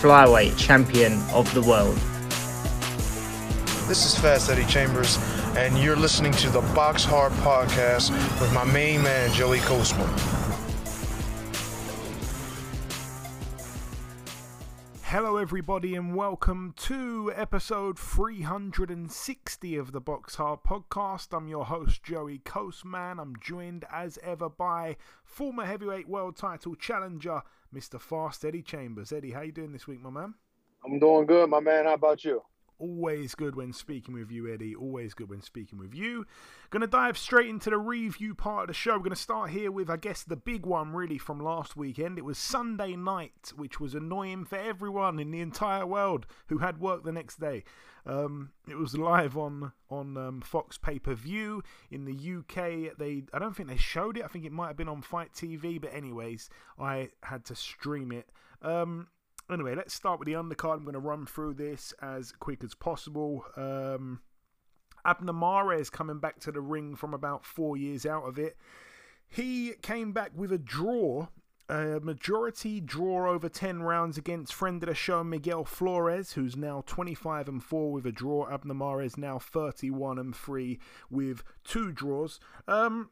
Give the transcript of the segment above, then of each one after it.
flyweight champion of the world. This is Fast Eddie Chambers, and you're listening to the Box Hard Podcast with my main man, Joey Coastman. Hello, everybody, and welcome to episode 360 of the Box Hard Podcast. I'm your host, Joey Coastman. I'm joined as ever by former heavyweight world title challenger, Mr. Fast Eddie Chambers. Eddie, how you doing this week, my man? I'm doing good, my man. How about you? Always good when speaking with you, Eddie. Always good when speaking with you. Gonna dive straight into the review part of the show. We're gonna start here with, I guess, the big one really from last weekend. It was Sunday night, which was annoying for everyone in the entire world who had work the next day. Um, it was live on on um, Fox pay per view in the UK. They, I don't think they showed it. I think it might have been on FITE TV, but anyways, I had to stream it. Um, anyway, let's start with the undercard. I'm going to run through this as quick as possible. Um, Abner Mares coming back to the ring from about four years out of it. He came back with a draw, a majority draw over 10 rounds against friend of the show Miguel Flores, who's now 25 and 4 with a draw. Abner Mares now 31 and 3 with two draws. Um,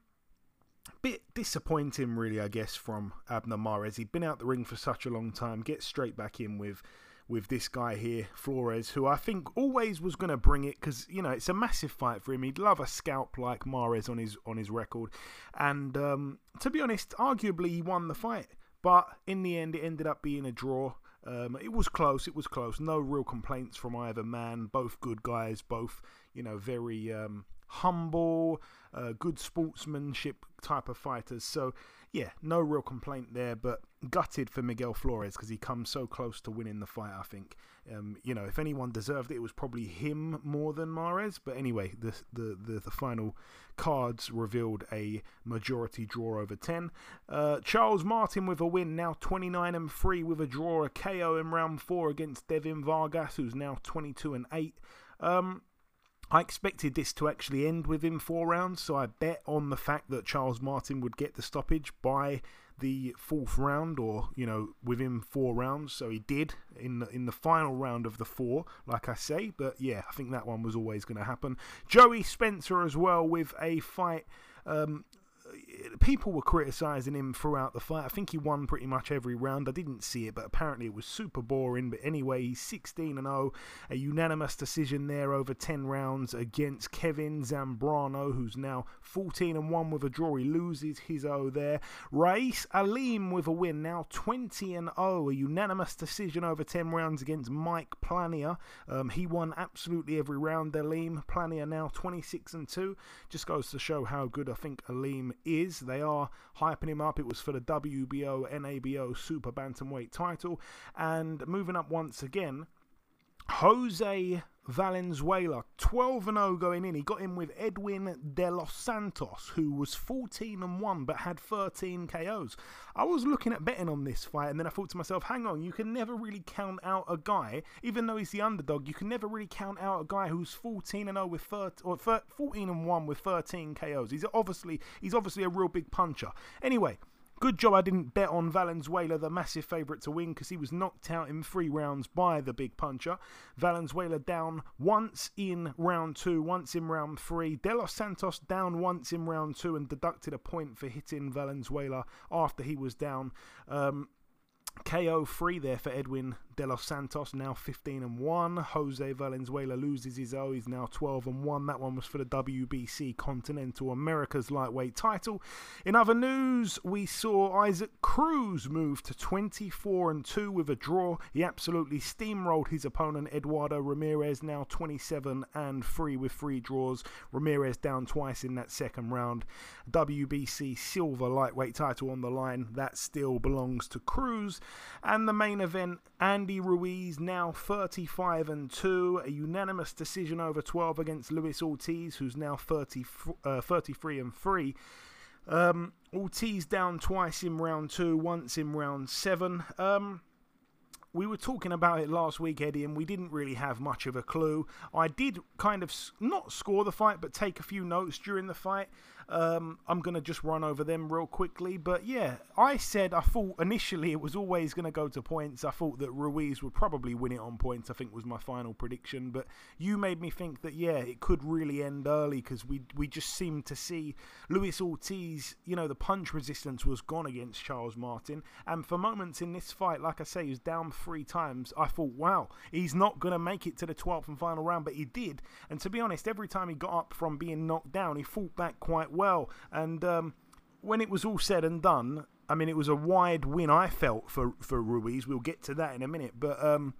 bit disappointing, really, I guess, from Abner Mares. He'd been out the ring for such a long time. Get straight back in with with this guy here, Flores, who I think always was going to bring it because you know it's a massive fight for him. He'd love a scalp like Mares on his on his record, and um, to be honest, arguably he won the fight. But in the end, it ended up being a draw. Um, it was close. It was close. No real complaints from either man. Both good guys. Both you know very um, humble, uh, good sportsmanship type of fighters. So, yeah, no real complaint there, but gutted for Miguel Flores because he comes so close to winning the fight, I think. Um, you know, if anyone deserved it, it was probably him more than Mares. But anyway, the, the, the, the final cards revealed a majority draw over 10. Uh, Charles Martin with a win, now 29 and 3 with a draw, a KO in round 4 against Devin Vargas, who's now 22 and 8. Um, I expected this to actually end within four rounds, so I bet on the fact that Charles Martin would get the stoppage by the fourth round, or you know, within four rounds. So he did in the, in the final round of the four, like I say. But yeah, I think that one was always going to happen. Joey Spencer as well with a fight. Um, people were criticising him throughout the fight. I think he won pretty much every round. I didn't see it, but apparently it was super boring. But anyway, he's 16 and 0, a unanimous decision there over 10 rounds against Kevin Zambrano, who's now 14 and 1 with a draw. He loses his O there. Raeese Aleem with a win, now 20 and 0, a unanimous decision over 10 rounds against Mike Plania. Um, he won absolutely every round. Aleem Plania now 26 and 2. Just goes to show how good I think Aleem is. They are hyping him up. It was for the WBO, NABO Super Bantamweight title. And moving up once again, Jose Valenzuela, 12 and 0 going in. He got in with Edwin De Los Santos, who was 14 and 1 but had 13 KOs. I was looking at betting on this fight and then I thought to myself, hang on, you can never really count out a guy, even though he's the underdog, you can never really count out a guy who's 14 and 0 with 13, or 14 and 1 with 13 KOs. He's obviously he's obviously a real big puncher. Anyway, Good job I didn't bet on Valenzuela, the massive favourite to win, because he was knocked out in three rounds by the big puncher. Valenzuela down once in round two, once in round three. De Los Santos down once in round two and deducted a point for hitting Valenzuela after he was down. Um, KO free there for Edwin De Los Santos, now 15 and 1. Jose Valenzuela loses his O, he's now 12 and 1. That one was for the WBC Continental America's lightweight title. In other news, we saw Isaac Cruz move to 24 and 2 with a draw. He absolutely steamrolled his opponent Eduardo Ramirez, now 27 and 3 with three draws. Ramirez down twice in that second round. WBC silver lightweight title on the line. That still belongs to Cruz. And the main event, and Andy Ruiz now 35 and 2, a unanimous decision over 12 against Luis Ortiz, who's now 30, uh, 33 and 3. Um, Ortiz down twice in round two, once in round seven. Um, we were talking about it last week, Eddie, and we didn't really have much of a clue. I did kind of not score the fight, but take a few notes during the fight. Um, I'm going to just run over them real quickly. But yeah, I said I thought initially it was always going to go to points. I thought that Ruiz would probably win it on points, I think was my final prediction. But you made me think that, yeah, it could really end early because we, we just seemed to see Luis Ortiz, you know, the punch resistance was gone against Charles Martin. And for moments in this fight, like I say, he was down three times. I thought, wow, he's not going to make it to the 12th and final round, but he did. And to be honest, every time he got up from being knocked down, he fought back quite well. And um, when it was all said and done, I mean, it was a wide win. I felt for for Ruiz. We'll get to that in a minute, but um,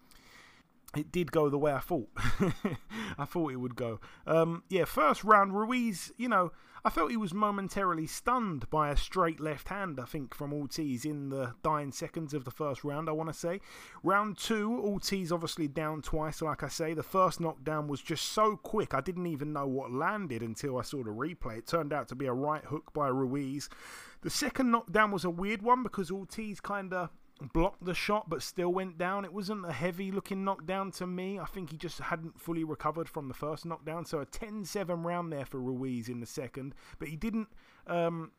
it did go the way I thought. I thought it would go. Um, yeah, first round, Ruiz, you know, I felt he was momentarily stunned by a straight left hand, I think, from Ortiz in the dying seconds of the first round, I want to say. Round two, Ortiz obviously down twice, like I say. The first knockdown was just so quick, I didn't even know what landed until I saw the replay. It turned out to be a right hook by Ruiz. The second knockdown was a weird one because Ortiz kind of blocked the shot but still went down. It wasn't a heavy looking knockdown to me. I think he just hadn't fully recovered from the first knockdown. So a 10 7 round there for Ruiz in the second. But he didn't. Um,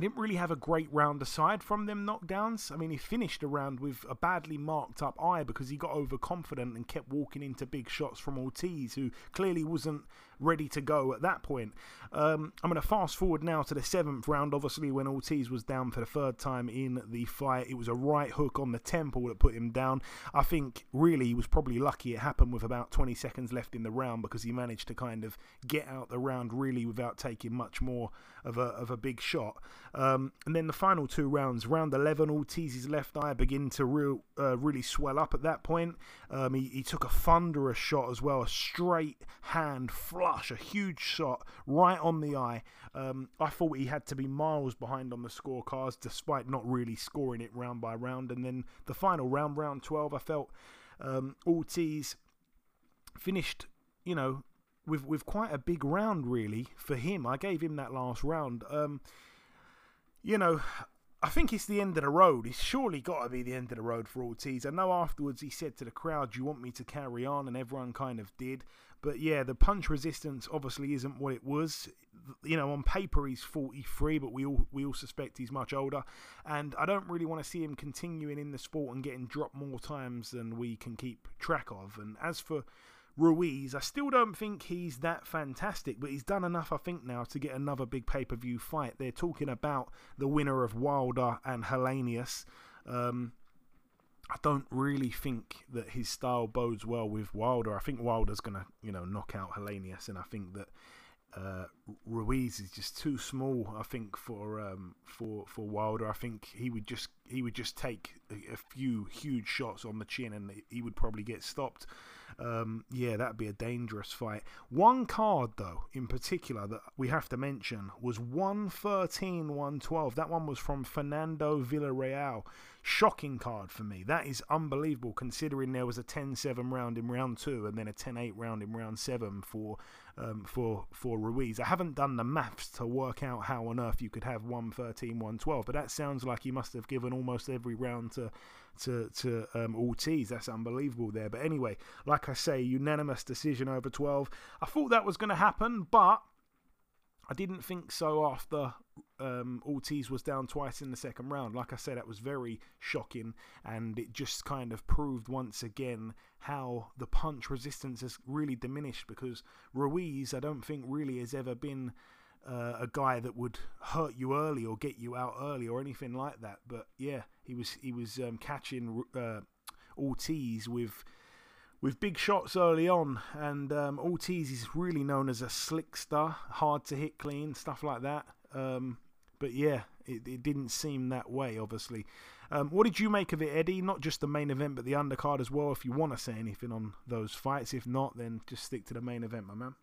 didn't really have a great round aside from them knockdowns. I mean, he finished a round with a badly marked up eye because he got overconfident and kept walking into big shots from Ortiz, who clearly wasn't ready to go at that point. Um, I'm going to fast forward now to the seventh round. Obviously, when Ortiz was down for the third time in the fight, it was a right hook on the temple that put him down. I think really he was probably lucky it happened with about 20 seconds left in the round because he managed to kind of get out the round really without taking much more of a, of a big shot. Um, and then the final two rounds, round 11, Ortiz's left eye began to real, uh, really swell up at that point. Um, he, he took a thunderous shot as well, a straight hand flush, a huge shot right on the eye. Um, I thought he had to be miles behind on the scorecards despite not really scoring it round by round. And then the final round, round 12, I felt um, Ortiz finished, you know, with with quite a big round really for him. I gave him that last round. Um, you know, I think it's the end of the road. It's surely got to be the end of the road for Ortiz. I know afterwards he said to the crowd, "Do you want me to carry on?" and everyone kind of did. But yeah, the punch resistance obviously isn't what it was. You know, on paper he's 43, but we all we all suspect he's much older. And I don't really want to see him continuing in the sport and getting dropped more times than we can keep track of. And as for Ruiz, I still don't think he's that fantastic, but he's done enough, I think, now to get another big pay per view fight. They're talking about the winner of Wilder and Helenius. Um, I don't really think that his style bodes well with Wilder. I think Wilder's gonna, you know, knock out Helenius, and I think that uh, Ruiz is just too small. I think for um, for for Wilder, I think he would just he would just take a, a few huge shots on the chin, and he would probably get stopped. Um, yeah, that'd be a dangerous fight. One card, though, in particular, that we have to mention was 113 112. That one was from Fernando Villarreal. Shocking card for me. That is unbelievable considering there was a 10 7 round in round two and then a 10 8 round in round seven for. Um, for for Ruiz, I haven't done the maths to work out how on earth you could have 113, 112, but that sounds like he must have given almost every round to to to um, Ortiz. That's unbelievable there. But anyway, like I say, unanimous decision over 12. I thought that was going to happen, but I didn't think so after um, Ortiz was down twice in the second round. Like I said, that was very shocking, and it just kind of proved once again how the punch resistance has really diminished because Ruiz, I don't think, really has ever been uh, a guy that would hurt you early or get you out early or anything like that. But yeah, he was he was um, catching uh, Ortiz with with big shots early on, and um, Ortiz is really known as a slickster, hard to hit clean, stuff like that. Um, but yeah, it, it, didn't seem that way, obviously. Um, what did you make of it, Eddie? Not just the main event, but the undercard as well. If you want to say anything on those fights, if not, then just stick to the main event, my man.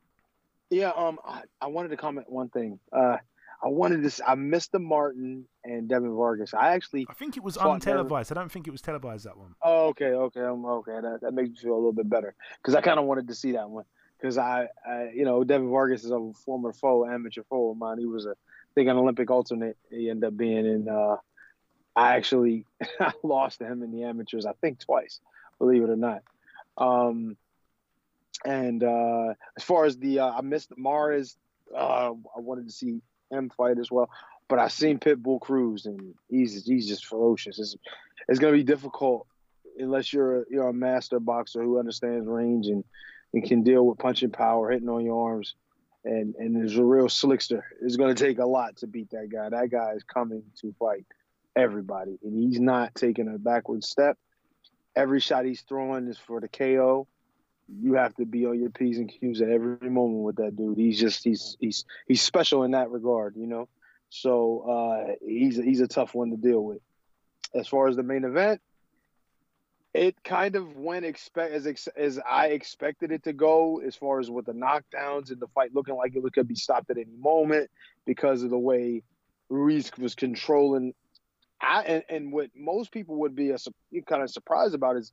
Yeah, um, I, I wanted to comment one thing. Uh, I wanted this. I missed the Martin and Devin Vargas. I actually. I think it was thought Devin- untelevised. I don't think it was televised that one. Oh, okay, okay, I'm okay. That, that makes me feel a little bit better because I kind of wanted to see that one because I, I, you know, Devin Vargas is a former foe, amateur foe of mine. He was a, think, an Olympic alternate. He ended up being in. Uh, I actually I lost to him in the amateurs. I think twice, believe it or not. Um, and uh, as far as the, uh, I missed Mares. Uh, I wanted to see him fight as well, but I seen Pitbull Cruz, and he's he's just ferocious. It's, it's to be difficult unless you're you're a master boxer who understands range and, and can deal with punching power, hitting on your arms, and and is a real slickster. It's going to take a lot to beat that guy. That guy is coming to fight everybody, and he's not taking a backward step. Every shot he's throwing is for the KO. You have to be on your p's and q's at every moment with that dude. He's just he's he's he's special in that regard, you know. So uh, he's he's a tough one to deal with. As far as the main event, it kind of went expect as ex- as I expected it to go. As far as with the knockdowns and the fight looking like it could be stopped at any moment because of the way Ruiz was controlling. I and, and what most people would be a, kind of surprised about is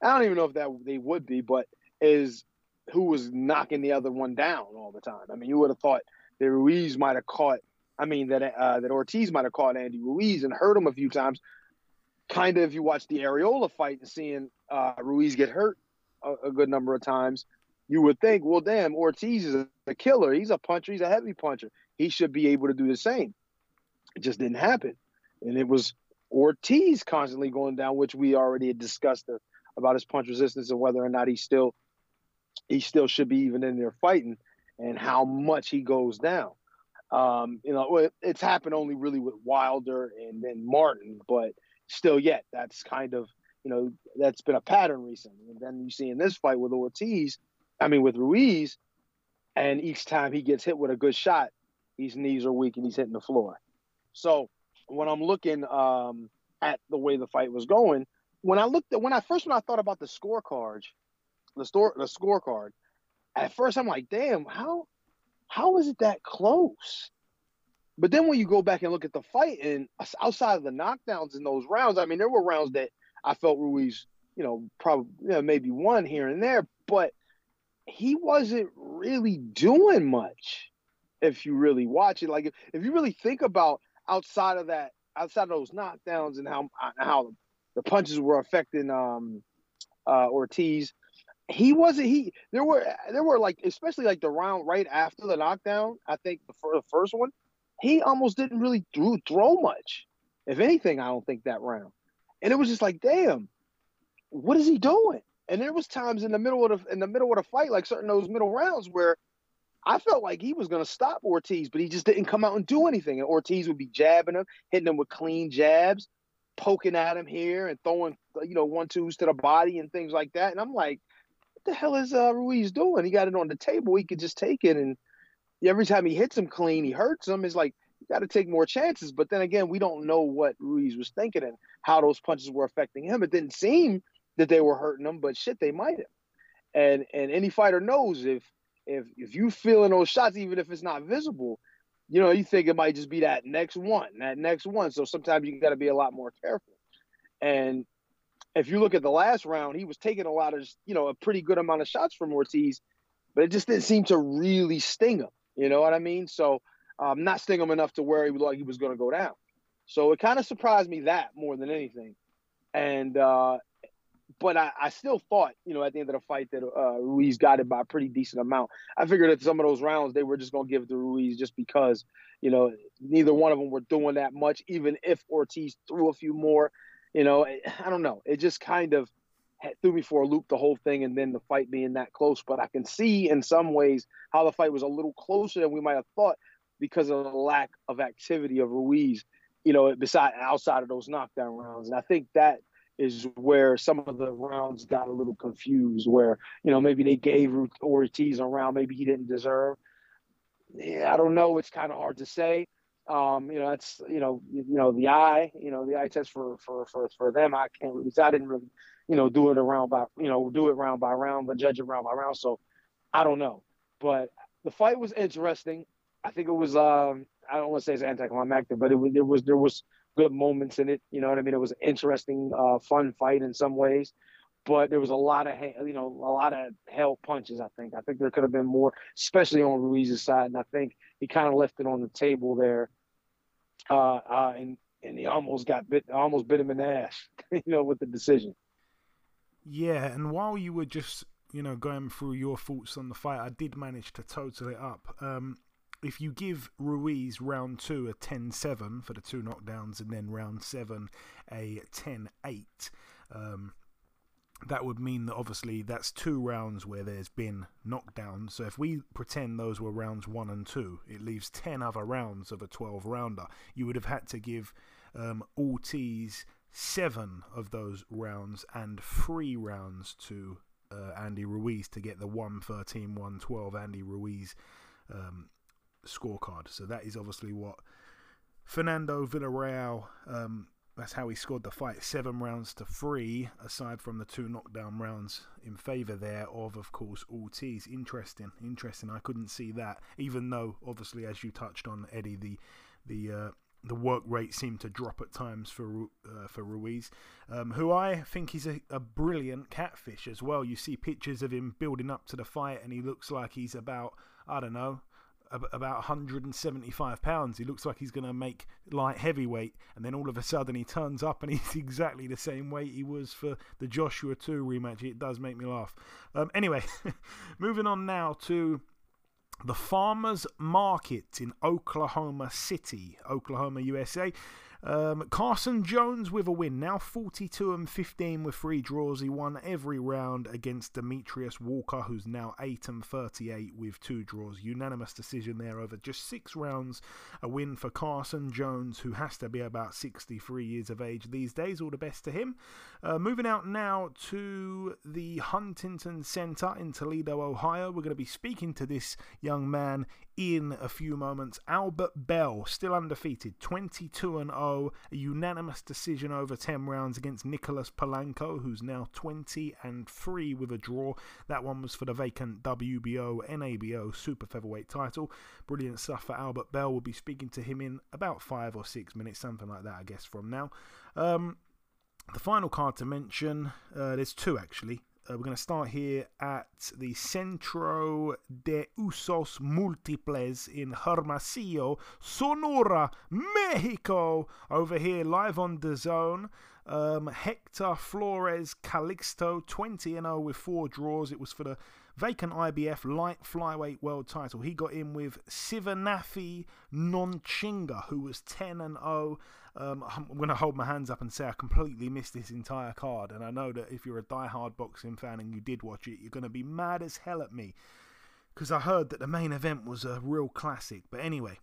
I don't even know if that they would be, but is who was knocking the other one down all the time. I mean, you would have thought that Ruiz might have caught. I mean that uh, that Ortiz might have caught Andy Ruiz and hurt him a few times. Kind of, if you watch the Arreola fight and seeing uh, Ruiz get hurt a, a good number of times, you would think, well, damn, Ortiz is a, a killer. He's a puncher. He's a heavy puncher. He should be able to do the same. It just didn't happen, and it was Ortiz constantly going down, which we already had discussed the, about his punch resistance and whether or not he still he still should be even in there fighting, and how much he goes down. Um, you know, it, it's happened only really with Wilder and then Martin, but still, yet that's kind of you know that's been a pattern recently. And then you see in this fight with Ortiz, I mean with Ruiz, and each time he gets hit with a good shot, his knees are weak and he's hitting the floor. So when I'm looking um, at the way the fight was going, when I looked at when I first when I thought about the scorecard, the store the scorecard, at first I'm like, damn, how how is it that close? But then when you go back and look at the fight and outside of the knockdowns in those rounds, I mean, there were rounds that I felt Ruiz, you know, probably you know, maybe one here and there, but he wasn't really doing much. If you really watch it, like if, if you really think about outside of that, outside of those knockdowns and how how the punches were affecting um, uh, Ortiz, he wasn't he there were there were like especially like the round right after the knockdown i think the, the first one he almost didn't really throw, throw much. If anything i don't think that round. And it was just like damn what is he doing? And there was times in the middle of the in the middle of the fight like certain those middle rounds where i felt like he was going to stop ortiz but he just didn't come out and do anything. And ortiz would be jabbing him hitting him with clean jabs poking at him here and throwing you know one twos to the body and things like that. And i'm like what the hell is uh, Ruiz doing? He got it on the table. He could just take it, and every time he hits him clean, he hurts him. It's like you got to take more chances. But then again, we don't know what Ruiz was thinking and how those punches were affecting him. It didn't seem that they were hurting him, but shit, they might have. And and any fighter knows if if if you feeling those shots, even if it's not visible, you know, you think it might just be that next one, that next one. So sometimes you got to be a lot more careful. And if you look at the last round, he was taking a lot of, you know, a pretty good amount of shots from Ortiz, but it just didn't seem to really sting him. You know what I mean? So um, not sting him enough to where he like he was going to go down. So it kind of surprised me that more than anything. And uh, but I, I still thought, you know, at the end of the fight that uh, Ruiz got it by a pretty decent amount. I figured that some of those rounds they were just going to give it to Ruiz just because, you know, neither one of them were doing that much. Even if Ortiz threw a few more, you know, I don't know. It just kind of threw me for a loop the whole thing, and then the fight being that close. But I can see in some ways how the fight was a little closer than we might have thought because of the lack of activity of Ruiz. You know, beside outside of those knockdown rounds, and I think that is where some of the rounds got a little confused. Where you know maybe they gave Ortiz a round maybe he didn't deserve. Yeah, I don't know. It's kind of hard to say. Um, you know, that's you know, you, know, the eye, you know, the eye test for for for for them. I can't really. I didn't really, you know, do it around by you know, do it round by round, but judge it round by round. So I don't know. But the fight was interesting. I think it was. Um, I don't want to say it's anticlimactic, but it was there was there was good moments in it. You know what I mean? It was an interesting, uh, fun fight in some ways, but there was a lot of you know a lot of hell punches. I think I think there could have been more, especially on Ruiz's side, and I think he kind of left it on the table there, uh, uh, and and he almost got bit, almost bit him in the ass, you know, with the decision. Yeah, and while you were just you know going through your thoughts on the fight, I did manage to total it up. Um, if you give Ruiz round two a 10 7 for the two knockdowns and then round seven a 10 8, um, that would mean that obviously that's two rounds where there's been knockdowns. So if we pretend those were rounds one and two, it leaves 10 other rounds of a 12 rounder. You would have had to give um, Ortiz seven of those rounds and three rounds to uh, Andy Ruiz to get the 113 112 Andy Ruiz um, scorecard. So that is obviously what Fernando Villarreal. Um, that's how he scored the fight. Seven rounds to three, aside from the two knockdown rounds in favour there of, of course, Ortiz. Interesting, interesting. I couldn't see that, even though, obviously, as you touched on, Eddie, the the uh, the work rate seemed to drop at times for uh, for Ruiz, um, who I think is a, a brilliant catfish as well. You see pictures of him building up to the fight, and he looks like he's about I don't know about 175 pounds. He looks like he's going to make light heavyweight, and then all of a sudden he turns up and he's exactly the same weight he was for the Joshua 2 rematch. It does make me laugh. Um, anyway, moving on now to the Farmers Market in Oklahoma City, Oklahoma, USA. Um, Carson Jones with a win, now 42 and 15 with three draws. He won every round against Demetrius Walker, who's now 8 and 38 with two draws. Unanimous decision there over just six rounds. A win for Carson Jones, who has to be about 63 years of age these days. All the best to him. Uh, moving out now to the Huntington Center in Toledo, Ohio. We're going to be speaking to this young man in a few moments. Albert Bell, still undefeated, 22 and 0, a unanimous decision over 10 rounds against Nicholas Polanco, who's now 20 and 3 with a draw. That one was for the vacant WBO NABO super featherweight title. Brilliant stuff for Albert Bell. We'll be speaking to him in about five or six minutes, something like that, I guess, from now. Um, the final card to mention, uh, there's two actually. Uh, we're going to start here at the Centro de Usos Múltiples in Hermosillo, Sonora, Mexico. Over here, live on the zone. Um, Hector Flores Calixto, 20 0 with four draws. It was for the vacant IBF light flyweight world title. He got in with Sivenathi Nontshinga, who was 10 and 0. Um, I'm going to hold my hands up and say I completely missed this entire card. And I know that if you're a die-hard boxing fan and you did watch it, you're going to be mad as hell at me. Because I heard that the main event was a real classic. But anyway,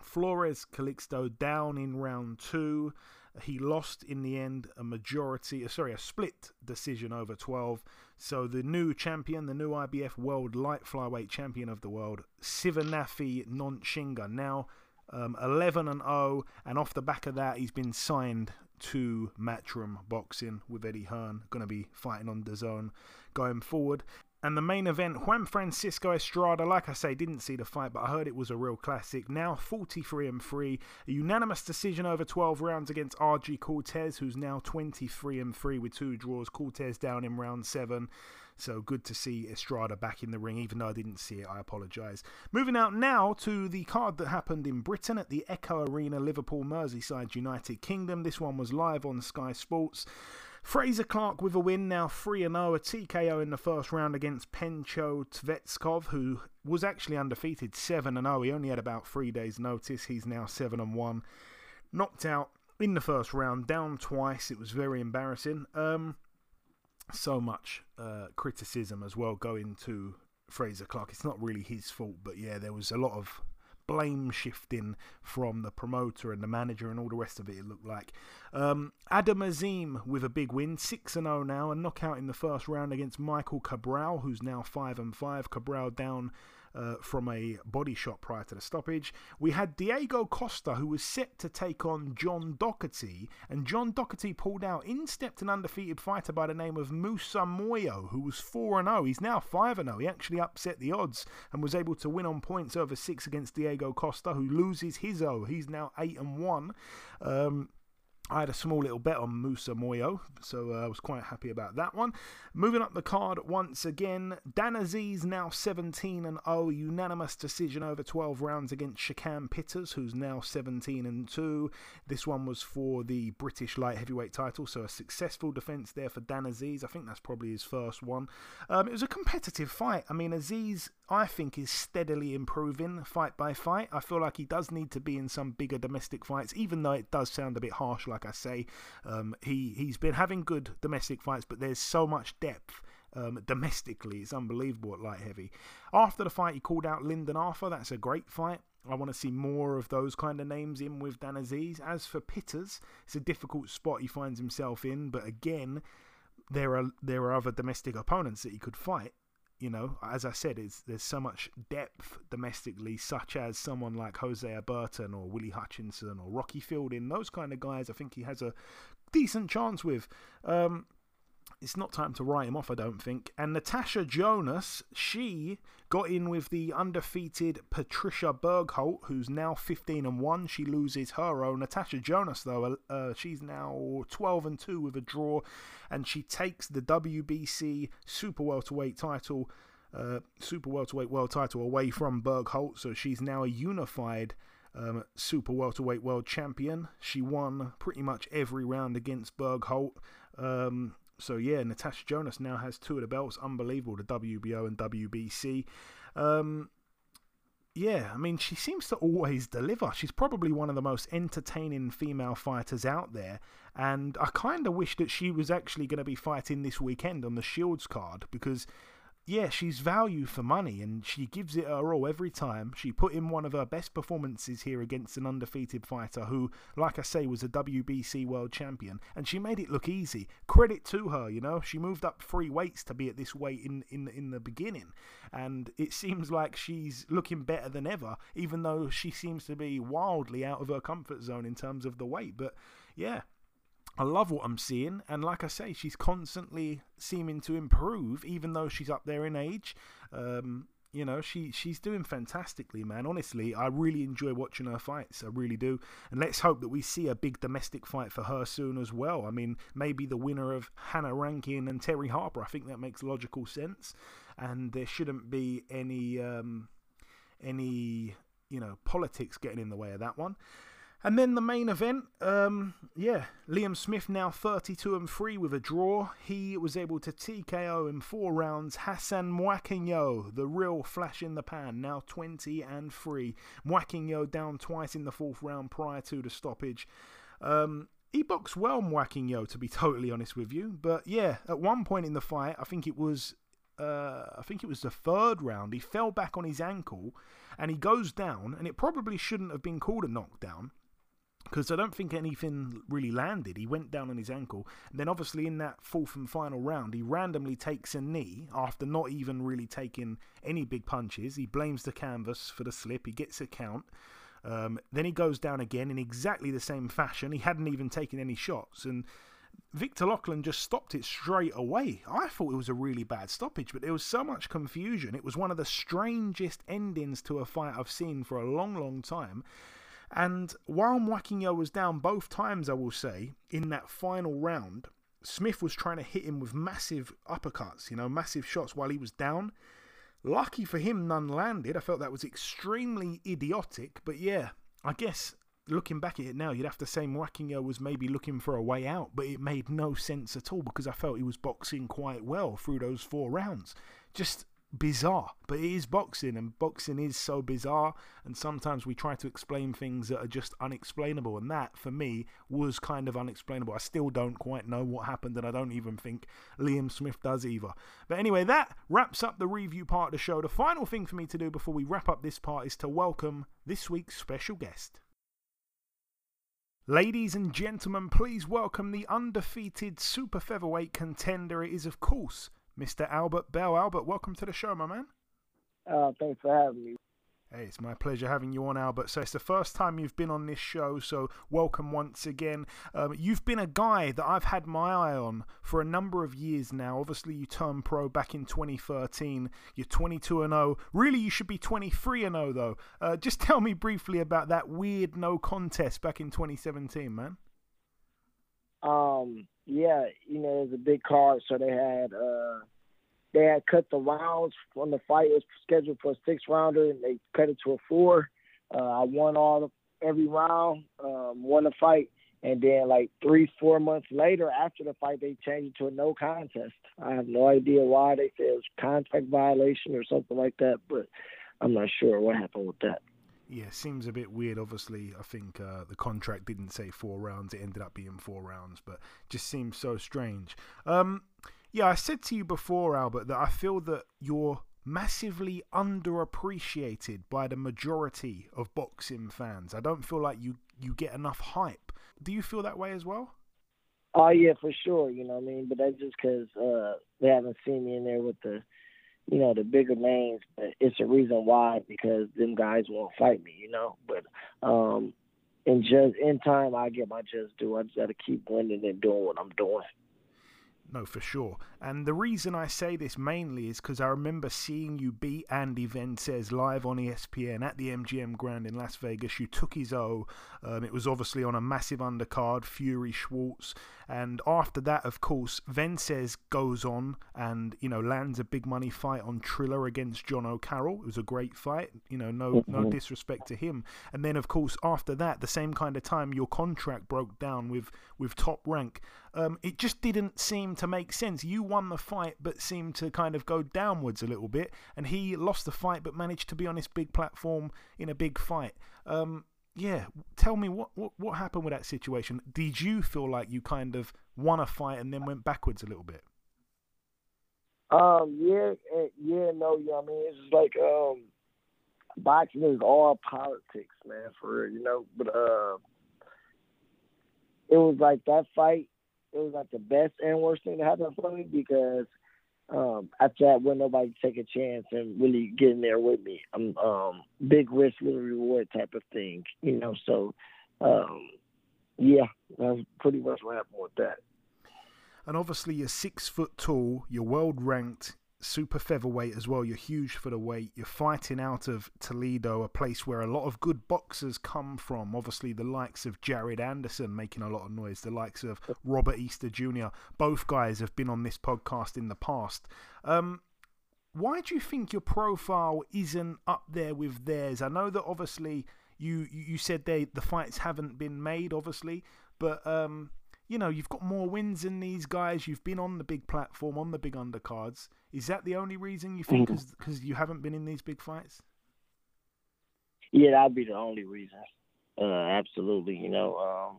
Flores Calixto down in round two. He lost in the end a majority, uh, sorry, a split decision over 12. So the new champion, the new IBF World Light Flyweight Champion of the world, Sivenathi Nontshinga, now um, 11 and 0, and off the back of that, he's been signed to Matchroom Boxing with Eddie Hearn. Going to be fighting on the zone going forward. And the main event, Juan Francisco Estrada, like I say, didn't see the fight, but I heard it was a real classic. Now 43 and 3, a unanimous decision over 12 rounds against Argi Cortes, who's now 23 and 3 with two draws. Cortes down in round 7. So good to see Estrada back in the ring, even though I didn't see it. I apologise. Moving out now to the card that happened in Britain at the Echo Arena, Liverpool, Merseyside, United Kingdom. This one was live on Sky Sports. Fraser Clark with a win, now 3 0, a TKO in the first round against Pencho Tsvetkov, who was actually undefeated 7 0. He only had about three days' notice. He's now 7 1. Knocked out in the first round, down twice. It was very embarrassing. Um, so much uh, criticism as well going to Fraser Clark. It's not really his fault, but yeah, there was a lot of blame shifting from the promoter and the manager and all the rest of it. It looked like um, Adam Azim with a big win, six and zero oh now, a knockout in the first round against Michael Cabral, who's now five and five. Cabral down uh, from a body shot prior to the stoppage. We had Diego Costa, who was set to take on John Doherty, and John Doherty pulled out. In stepped an undefeated fighter by the name of Musa Moyo, who was 4 0. He's now 5 0. He actually upset the odds and was able to win on points over 6 against Diego Costa, who loses his O. He's now 8 and 1. Um, I had a small little bet on Musa Moyo, so uh, I was quite happy about that one. Moving up the card once again, Dan Azeez now 17 and 0, unanimous decision over 12 rounds against Shakan Pitters, who's now 17 and 2. This one was for the British light heavyweight title, so a successful defense there for Dan Azeez. I think that's probably his first one. Um, it was a competitive fight. I mean, Azeez I think is steadily improving fight by fight. I feel like he does need to be in some bigger domestic fights, even though it does sound a bit harsh, like I say. Um, he he's been having good domestic fights, but there's so much depth. Um, domestically, it's unbelievable at light heavy. After the fight, he called out Lyndon Arthur. That's a great fight. I want to see more of those kind of names in with Dan Azeez. As for Pitters, it's a difficult spot he finds himself in, but again, there are there are other domestic opponents that he could fight. You know, as I said, it's, there's so much depth domestically, such as someone like Jose Burton or Willie Hutchinson or Rocky Fielding. Those kind of guys, I think he has a decent chance with. Um, it's not time to write him off, I don't think. And Natasha Jonas, she got in with the undefeated Patricia Berghult, who's now 15 and 1. She loses her own. Natasha Jonas, though, uh, uh she's now 12 and 2 with a draw, and she takes the WBC Super Welterweight title, uh, Super Welterweight World title away from Berghult. So she's now a unified. Um, super welterweight world champion. She won pretty much every round against Berghult. Um, so yeah, Natasha Jonas now has two of the belts. Unbelievable, the WBO and WBC. Um, yeah, I mean, she seems to always deliver. She's probably one of the most entertaining female fighters out there. And I kind of wish that she was actually going to be fighting this weekend on the Shields card because yeah, she's value for money and she gives it her all every time. She put in one of her best performances here against an undefeated fighter who, like I say, was a WBC world champion and she made it look easy. Credit to her, you know. She moved up three weights to be at this weight in, in, in the beginning and it seems like she's looking better than ever, even though she seems to be wildly out of her comfort zone in terms of the weight. But yeah, I love what I'm seeing, and like I say, she's constantly seeming to improve, even though she's up there in age. Um, you know, she she's doing fantastically, man. Honestly, I really enjoy watching her fights. I really do. And let's hope that we see a big domestic fight for her soon as well. I mean, maybe the winner of Hannah Rankin and Terri Harper. I think that makes logical sense. And there shouldn't be any um, any you know politics getting in the way of that one. And then the main event, um, yeah, Liam Smith now 32 and 3 with a draw. He was able to TKO in four rounds. Hassan Mwakinyo, the real flash in the pan, now 20 and 3. Mwakinyo down twice in the fourth round prior to the stoppage. Um, he boxed well, Mwakinyo, to be totally honest with you. But yeah, at one point in the fight, I think it was, uh, I think it was the third round. He fell back on his ankle, and he goes down, and it probably shouldn't have been called a knockdown because I don't think anything really landed. He went down on his ankle. And then, obviously, in that fourth and final round, he randomly takes a knee after not even really taking any big punches. He blames the canvas for the slip. He gets a count. Um, then he goes down again in exactly the same fashion. He hadn't even taken any shots. And Victor Loughlin just stopped it straight away. I thought it was a really bad stoppage, but there was so much confusion. It was one of the strangest endings to a fight I've seen for a long, long time. And while Mwakinyo was down both times, I will say, in that final round, Smith was trying to hit him with massive uppercuts, you know, massive shots while he was down. Lucky for him, none landed. I felt that was extremely idiotic, but yeah, I guess looking back at it now, you'd have to say Mwakinyo was maybe looking for a way out, but it made no sense at all because I felt he was boxing quite well through those four rounds. Just bizarre, but it is boxing, and boxing is so bizarre. And sometimes we try to explain things that are just unexplainable, and that for me was kind of unexplainable. I still don't quite know what happened, and I don't even think Liam Smith does either. But anyway, that wraps up the review part of the show. The final thing for me to do before we wrap up this part is to welcome this week's special guest. Ladies and gentlemen, please welcome the undefeated super featherweight contender. It is, of course, Mr. Albert Bell. Albert, welcome to the show, my man. Uh, thanks for having me. Hey, it's my pleasure having you on, Albert. So it's the first time you've been on this show, so welcome once again. Um, you've been a guy that I've had my eye on for a number of years now. Obviously, you turned pro back in 2013. You're 22 and 0. Really, you should be 23 and 0 though. Uh, just tell me briefly about that weird no contest back in 2017, man. Um, yeah, you know, it was a big card, so they had uh they had cut the rounds from the fight. Was scheduled for a six rounder, and they cut it to a four. Uh, I won all every round, um, won the fight, and then like three, four months later, after the fight, they changed it to a no contest. I have no idea why they said it was contract violation or something like that, but I'm not sure what happened with that. Yeah, seems a bit weird. Obviously, I think uh, the contract didn't say four rounds; it ended up being four rounds, but just seems so strange. Um, yeah, I said to you before, Albert, that I feel that you're massively underappreciated by the majority of boxing fans. I don't feel like you you get enough hype. Do you feel that way as well? Oh yeah, for sure. You know what I mean, but that's just because uh, they haven't seen me in there with the, you know, the bigger names. It's a reason why because them guys won't fight me. You know, but um, in just in time, I get my just due. I just got to keep winning and doing what I'm doing no, for sure. And the reason I say this mainly is because I remember seeing you beat Andy Vences live on ESPN at the MGM Grand in Las Vegas. You took his O. Um, it was obviously on a massive undercard, Fury Schwartz. And after that, of course, Vences goes on and, you know, lands a big money fight on Triller against Jono Carroll. It was a great fight, you know, no, no mm-hmm. disrespect to him. And then, of course, after that, the same kind of time, your contract broke down with, with Top Rank. Um, it just didn't seem to make sense. You won the fight, but seemed to kind of go downwards a little bit, and he lost the fight, but managed to be on this big platform in a big fight. Um, yeah, tell me what, what what happened with that situation. Did you feel like you kind of won a fight and then went backwards a little bit? Um, yeah, eh, yeah, no, you know what I mean. It's like um, boxing is all politics, man, for real, you know. But uh, it was like that fight it was like the best and worst thing to happen for me because um, after that, when nobody take a chance and really get in there with me, I'm um, big risk, little reward type of thing, you know. So, um, yeah, that's pretty much what happened with that. And obviously, you're six foot tall, you're world ranked super featherweight as well. You're huge for the weight. You're fighting out of Toledo, a place where a lot of good boxers come from. Obviously, the likes of Jared Anderson making a lot of noise, the likes of Robert Easter Jr. Both guys have been on this podcast in the past. Um, why do you think your profile isn't up there with theirs? I know that obviously you you said they the fights haven't been made, obviously, but um, you know you've got more wins than these guys. You've been on the big platform, on the big undercards. Is that the only reason you think? Because mm-hmm. you haven't been in these big fights? Yeah, that'd be the only reason. Uh, absolutely. You know, um,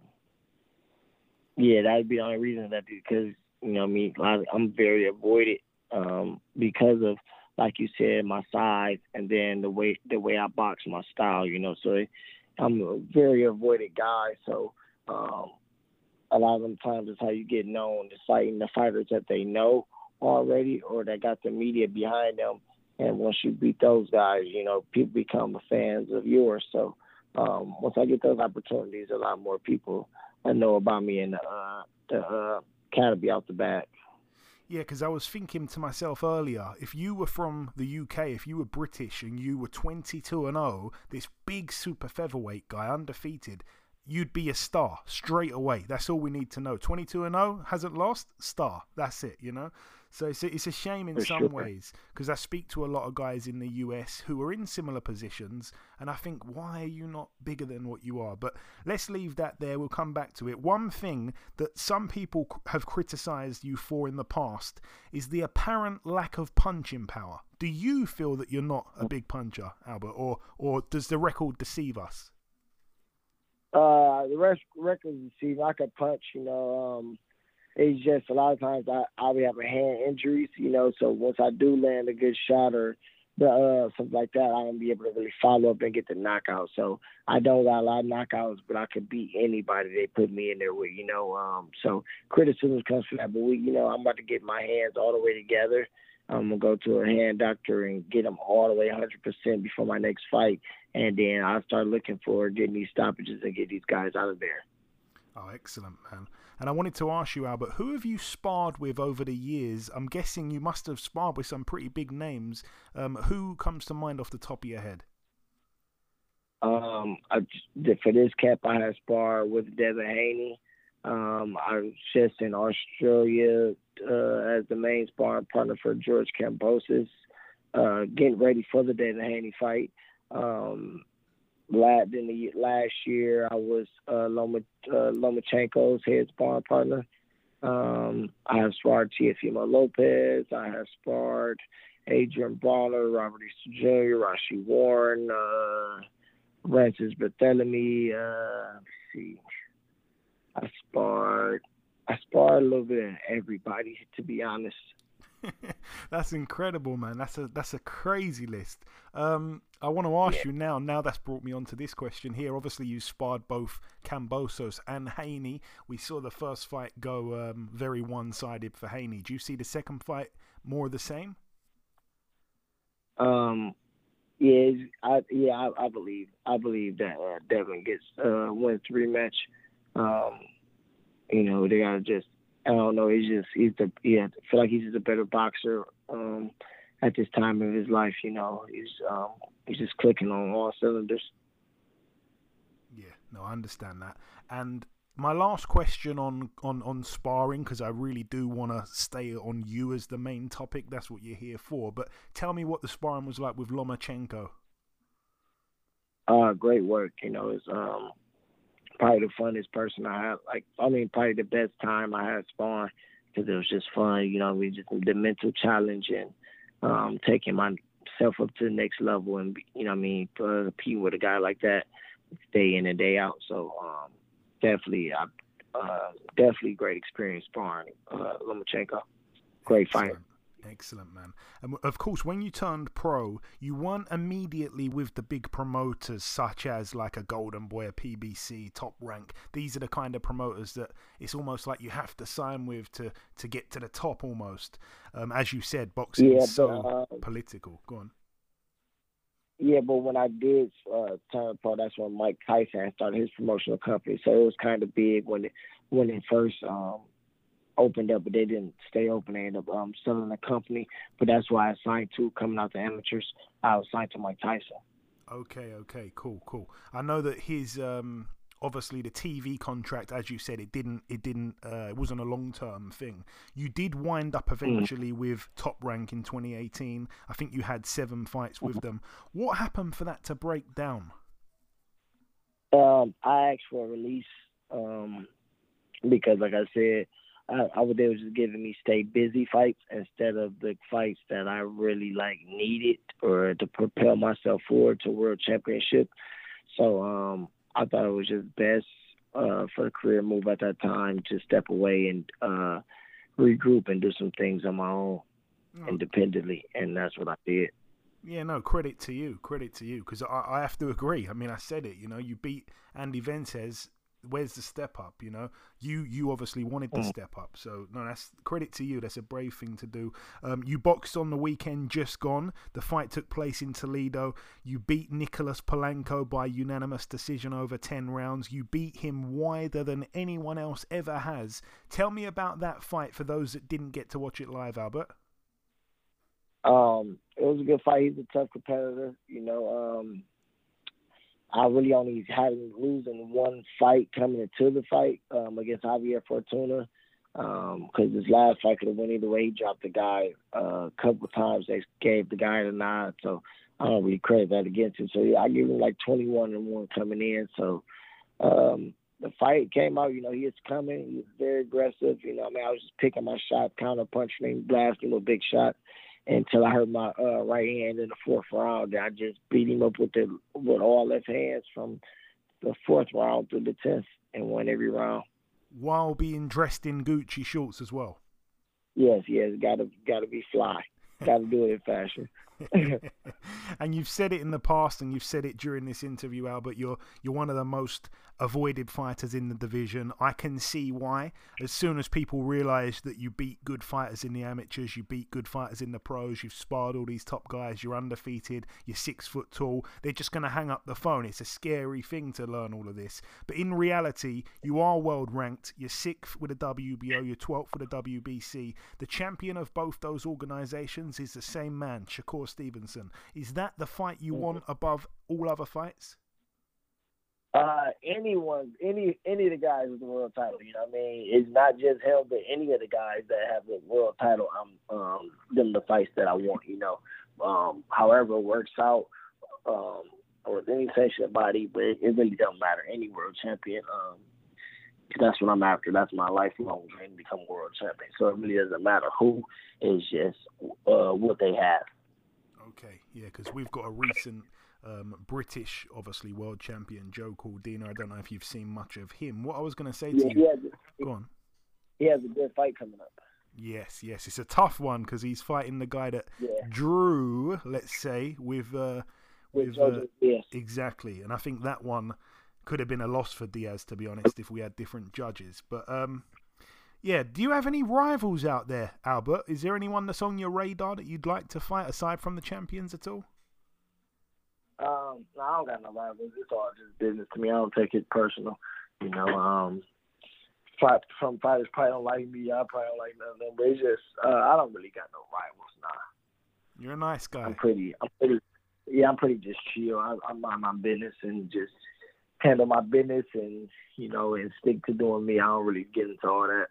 yeah, that'd be the only reason that because you know I mean I'm very avoided um, because of like you said my size and then the way the way I box my style. You know, so I'm a very avoided guy. So um, a lot of times it's how you get known is fighting the fighters that they know already or that got the media behind them. And once you beat those guys, you know, people become fans of yours. So um, once I get those opportunities, a lot more people know about me and uh, the uh, canopy out the back. Yeah, because I was thinking to myself earlier, if you were from the UK, if you were British and you were 22 and 0, this big super featherweight guy, undefeated, you'd be a star straight away. That's all we need to know. 22 and 0 hasn't lost, star. That's it, you know. So it's a, it's a shame in some ways because I speak to a lot of guys in the US who are in similar positions, and I think, why are you not bigger than what you are? But let's leave that there. We'll come back to it. One thing that some people have criticized you for in the past is the apparent lack of punching power. Do you feel that you're not a mm. big puncher, Albert, or or does the record deceive us? Uh, the rest records deceive. I could punch, you know. Um, it's just a lot of times I I'll be having hand injuries, you know. So once I do land a good shot or the, uh, something like that, I won't be able to really follow up and get the knockout. So I don't got a lot of knockouts, but I could beat anybody they put me in there with, you know. Um, so criticism comes from that, but we, you know, I'm about to get my hands all the way together. I'm gonna go to a hand doctor and get him all the way 100% before my next fight, and then I'll start looking for getting these stoppages and get these guys out of there. Oh, excellent, man. And I wanted to ask you, Albert, who have you sparred with over the years? I'm guessing you must have sparred with some pretty big names. Um, who comes to mind off the top of your head? Um, I, for this cap, I have sparred with Devin Haney. Um, I was just in Australia uh, as the main sparring partner for George Kambosos, uh, getting ready for the Devin Haney fight. Um, last in the last year, I was uh, Loma, uh, Lomachenko's head sparring partner. Um, I have sparred Teofimo Lopez. I have sparred Adrien Broner, Robert Easter Jr., Rau'shee Warren, uh, Rances Barthélemy. Uh, see. I sparred. I sparred a little bit of everybody, to be honest. that's incredible, man. That's a that's a crazy list. Um, I want to ask yeah. you now. Now that's brought me on to this question here. Obviously, you sparred both Kambosos and Haney. We saw the first fight go um, very one-sided for Haney. Do you see the second fight more of the same? Um, yeah, I yeah I, I believe I believe that uh, Devin gets uh, wins the rematch. Um, you know, they gotta just I don't know. He's just he's the yeah. I feel like he's just a better boxer um, at this time of his life. You know, he's um, he's just clicking on all cylinders. Yeah, no, I understand that. And my last question on on on sparring because I really do want to stay on you as the main topic. That's what you're here for. But tell me what the sparring was like with Lomachenko. Uh, great work. You know, it's um probably the funnest person I had. Like, I mean, probably the best time I had sparring because it was just fun. You know, mean, just the mental challenge and um, taking myself up to the next level and you know, I mean, uh, competing with a guy like that day in and day out. So um, definitely, I uh, definitely great experience sparring uh, Lomachenko. Great fighter. Excellent, man. And of course, when you turned pro, you weren't immediately with the big promoters such as like a Golden Boy, a PBC, Top Rank. These are the kind of promoters that it's almost like you have to sign with to to get to the top. Almost, um, as you said, boxing yeah, is so uh, political. Go on. Yeah, but when I did uh, turn pro, that's when Mike Tyson started his promotional company. So it was kind of big when it when it first um, opened up, but they didn't stay open. They ended up um, selling the company. But that's why I signed to coming out the amateurs. I was signed to Mike Tyson. Okay, okay, cool, cool. I know that his um, obviously the TV contract, as you said, it didn't, it didn't, uh, it wasn't a long term thing. You did wind up eventually mm. with Top Rank in 2018. I think you had seven fights with them. What happened for that to break down? Um, I asked for a release um, because, like I said, I, I would they was just giving me stay busy fights instead of the fights that I really like needed or to propel myself forward to world championship. So um, I thought it was just best uh, for a career move at that time to step away and uh, regroup and do some things on my own oh. independently, and that's what I did. Yeah, no, credit to you, credit to you, because I, I have to agree. I mean, I said it. You know, you beat Andy Vences where's the step up? You know, you you obviously wanted the mm. step up, so no, that's credit to you. That's a brave thing to do. Um, you boxed on the weekend just gone. The fight took place in Toledo. You beat Nicholas Polanco by unanimous decision over ten rounds. You beat him wider than anyone else ever has. Tell me about that fight for those that didn't get to watch it live, Albert. Um, it was a good fight. He's a tough competitor. You know, um, I really only had him losing one fight coming into the fight um, against Javier Fortuna because um, his last fight could have went either way. He dropped the guy uh, a couple times. They gave the guy the nod, so I don't really credit that against him. So yeah, I give him like 21 and one coming in. So um, the fight came out. You know, he was coming. He was very aggressive. You know, I mean, I was just picking my shot, counter punching him, blasting him a big shot until I hurt my uh, right hand in the fourth round. I just beat him up with the with all his hands from the fourth round through the tenth and won every round. While being dressed in Gucci shorts as well. Yes, yes, gotta gotta be fly. gotta do it in fashion. and you've said it in the past, and you've said it during this interview, Albert. You're you're one of the most avoided fighters in the division. I can see why. As soon as people realise that you beat good fighters in the amateurs, you beat good fighters in the pros, you've sparred all these top guys, you're undefeated, you're six foot tall, they're just going to hang up the phone. It's a scary thing to learn all of this. But in reality, you are world ranked. You're sixth with a WBO, you're 12th with a WBC. The champion of both those organisations is the same man, Shakur Stevenson. Is that the fight you want above all other fights? Uh, anyone, any any of the guys with the world title. You know, what I mean, it's not just him, but any of the guys that have the world title. I'm um them the fights that I want. You know, um, however it works out, um, or with any section of body, but it, it really doesn't matter. Any world champion, um, that's what I'm after. That's my lifelong dream to become world champion. So it really doesn't matter who. It's just uh, what they have. Okay, yeah, because we've got a recent um, British, obviously world champion Joe Cordina. I don't know if you've seen much of him. What I was going to say to Yeah, you, he has, go on. he has a good fight coming up. Yes, yes, it's a tough one because he's fighting the guy that Yeah. drew, let's say, with uh, With uh, Diaz. exactly, and I think that one could have been a loss for Diaz, to be honest, if we had different judges. But um, yeah, do you have any rivals out there, Albert? Is there anyone that's on your radar that you'd like to fight aside from the champions at all? Um, no, I don't got no rivals. It's all just business to me. I don't take it personal. You know, um, fight, some fighters probably don't like me. I probably don't like none of them. But it's just, uh, I don't really got no rivals. Nah, You're a nice guy. I'm pretty, I'm pretty, yeah, I'm pretty just chill. I, I mind my business and just handle my business and you know and stick to doing me. I don't really get into all that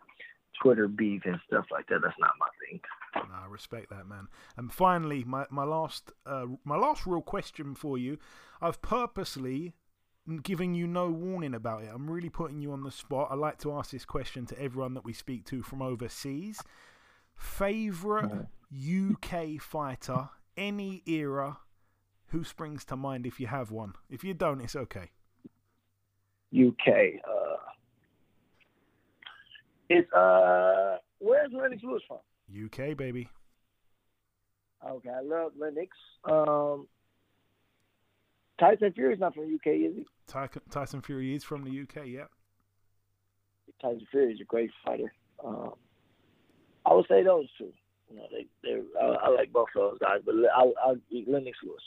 Twitter beef and stuff like that. That's not my thing. No, I respect that, man. And finally, my my last uh, my last real question for you. I've purposely giving you no warning about it. I'm really putting you on the spot. I like to ask this question to everyone that we speak to from overseas. Favorite UK fighter, any era, who springs to mind if you have one? If you don't, it's okay. UK. Uh, it's uh, where's Lennox Lewis from? UK, baby. Okay, I love Lennox. Um, Tyson Fury's not from the UK, is he? Ty- Tyson Fury is from the UK, yeah. Tyson Fury is a great fighter. Um, I would say those two. You know, they they I, I like both of those guys, but I'll, I'll Lennox Lewis.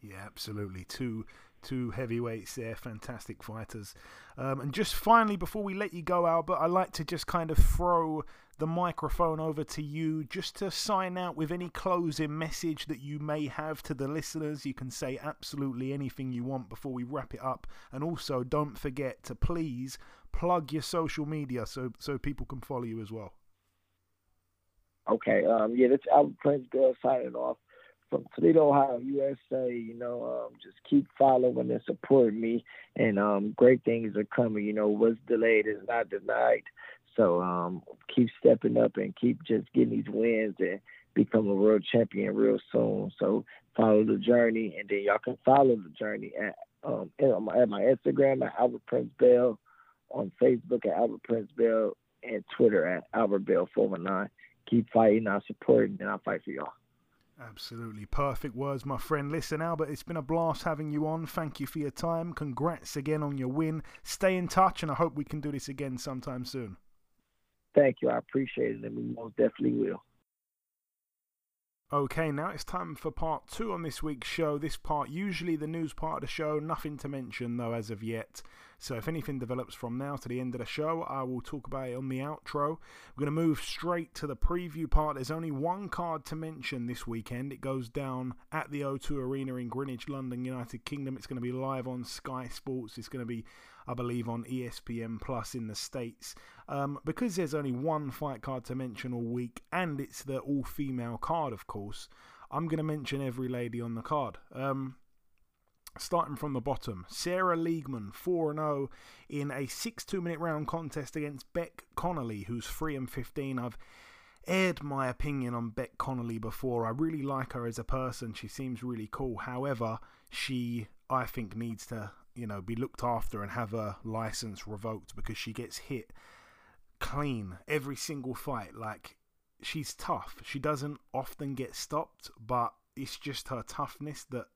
Yeah, absolutely. Two two heavyweights there, fantastic fighters. Um, and just finally, before we let you go, Albert, I like to just kind of throw the microphone over to you just to sign out with any closing message that you may have to the listeners. You can say absolutely anything you want before we wrap it up. And also, don't forget to please plug your social media so so people can follow you as well. Okay, um, yeah, that's Albert Prince Bill signing off from Toledo, Ohio, USA. You know, um, just keep following and supporting me, and um, great things are coming. You know, what's delayed is not denied. So um, keep stepping up and keep just getting these wins and become a world champion real soon. So follow the journey, and then y'all can follow the journey at um at my, Instagram at Albert Prince Bell, on Facebook at Albert Prince Bell, and Twitter at Albert Bell four one nine. Keep fighting, I support, and I'll fight for y'all. Absolutely perfect words, my friend. Listen, Albert, it's been a blast having you on. Thank you for your time. Congrats again on your win. Stay in touch, and I hope we can do this again sometime soon. Thank you. I appreciate it, and we most definitely will. Okay, now it's time for part two on this week's show. This part, usually the news part of the show, nothing to mention though as of yet. So if anything develops from now to the end of the show, I will talk about it on the outro. We're going to move straight to the preview part. There's only one card to mention this weekend. It goes down at the O2 Arena in Greenwich, London, United Kingdom. It's going to be live on Sky Sports. It's going to be I believe, on ESPN Plus in the States. Um, because there's only one fight card to mention all week, and it's the all female card, of course, I'm going to mention every lady on the card. Um, starting from the bottom, Sarah Liegman, 4 0 in a 6 2 minute round contest against Beck Connolly, who's 3 and 15. I've aired my opinion on Beck Connolly before. I really like her as a person. She seems really cool. However, she, I think, needs to you know, be looked after and have her license revoked because she gets hit clean every single fight. Like, she's tough. She doesn't often get stopped, but it's just her toughness that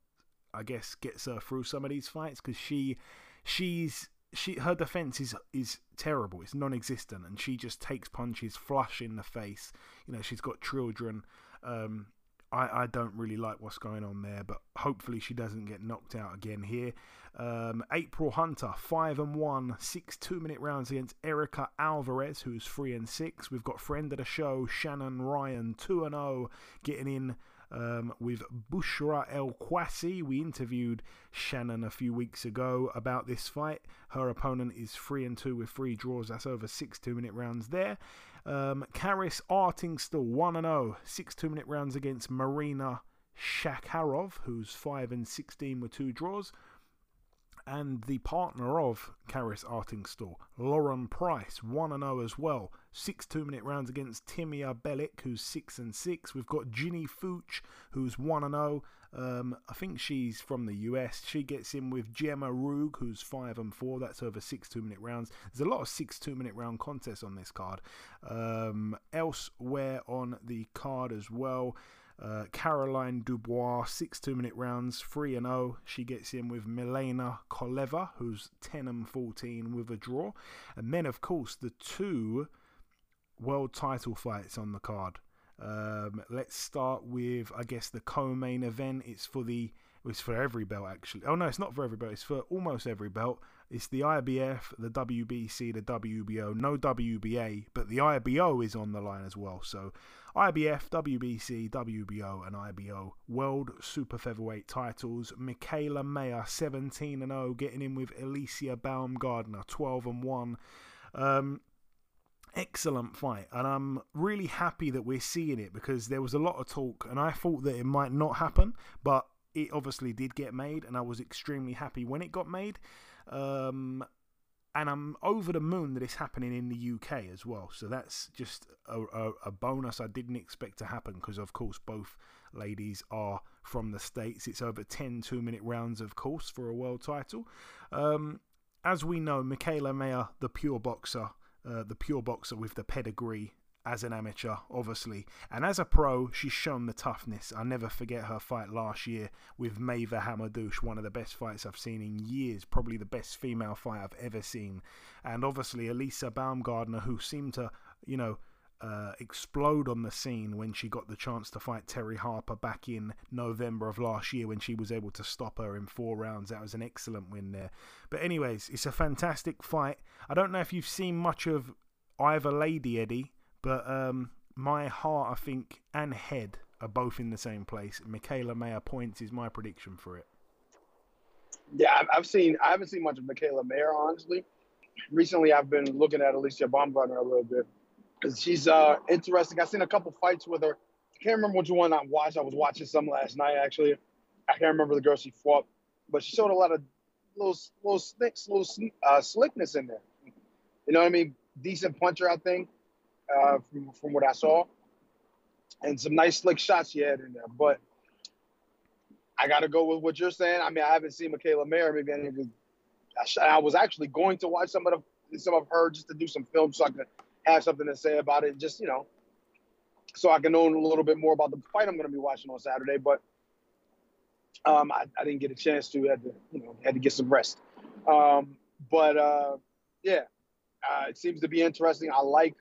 I guess gets her through some of these fights because she she's she her defense is is terrible. It's non-existent, and she just takes punches flush in the face. You know, she's got children. Um, I, I don't really like what's going on there, but hopefully she doesn't get knocked out again here. Um, April Hunter, five and one, six two-minute rounds against Erica Alvarez, who's three and six. We've got friend of the show Shannon Ryan, two and zero, getting in um, with Bushra El Kwasi. We interviewed Shannon a few weeks ago about this fight. Her opponent is 3 and 2 with three draws. That's over six two minute rounds there. Um, Karis Artingstall 1 and 0, six two minute rounds against Marina Shakharov, who's 5 and 16 with two draws and the partner of Karis Artingstall, Lauren Price, 1 0 as well. Six two minute rounds against Timia Belik, who's 6 and 6. We've got Ginny Fuchs, who's 1 0. Um, I think she's from the US. She gets in with Gemma Ruegg, who's 5 and 4. That's over six two minute rounds. There's a lot of six two minute round contests on this card. Um, elsewhere on the card as well. Uh, Caroline Dubois, six two minute rounds, 3 and 0. She gets in with Milena Koleva, who's 10 and 14 with a draw. And then, of course, the two world title fights on the card. Um, let's start with, I guess, the co main event. It's for the. It's for every belt, actually. Oh, no, it's not for every belt. It's for almost every belt. It's the IBF, the WBC, the WBO. No WBA, but the IBO is on the line as well. So IBF, WBC, WBO, and IBO World Super Featherweight titles. Mikaela Mayer, 17 and 0, getting in with Alycia Baumgardner, 12 and 1. Um, excellent fight, and I'm really happy that we're seeing it because there was a lot of talk, and I thought that it might not happen, but it obviously did get made, and I was extremely happy when it got made. Um, and I'm over the moon that it's happening in the UK as well. So that's just a, a, a bonus I didn't expect to happen because, of course, both ladies are from the States. It's over 10 two minute rounds, of course, for a world title. Um, as we know, Mikaela Mayer, the pure boxer, uh, the pure boxer with the pedigree as an amateur, obviously. And as a pro, she's shown the toughness. I'll never forget her fight last year with Maeva Hamadouche, one of the best fights I've seen in years, probably the best female fight I've ever seen. And obviously, Alycia Baumgardner, who seemed to, you know, uh, explode on the scene when she got the chance to fight Terri Harper back in November of last year when she was able to stop her in four rounds. That was an excellent win there. But, anyways, it's a fantastic fight. I don't know if you've seen much of either lady, Eddie. But um, my heart, I think, and head are both in the same place. Mikaela Mayer points is my prediction for it. Yeah, I've seen. I haven't seen much of Mikaela Mayer, honestly. Recently, I've been looking at Alycia Baumgardner a little bit she's uh, interesting. I've seen a couple fights with her. I can't remember which one I watched. I was watching some last night, actually. I can't remember the girl she fought, but she showed a lot of little, little slicks, little uh, slickness in there. You know what I mean? Decent puncher, I think uh, from, from what I saw, and some nice slick shots she had in there. But I got to go with what you're saying. I mean, I haven't seen Mikaela Mayer. Maybe I, I was actually going to watch some of the, some of her just to do some film so I could have something to say about it. Just you know, so I can know a little bit more about the fight I'm going to be watching on Saturday. But um, I, I, didn't get a chance to. Had to you know had to get some rest. Um, but uh, yeah, uh, it seems to be interesting. I like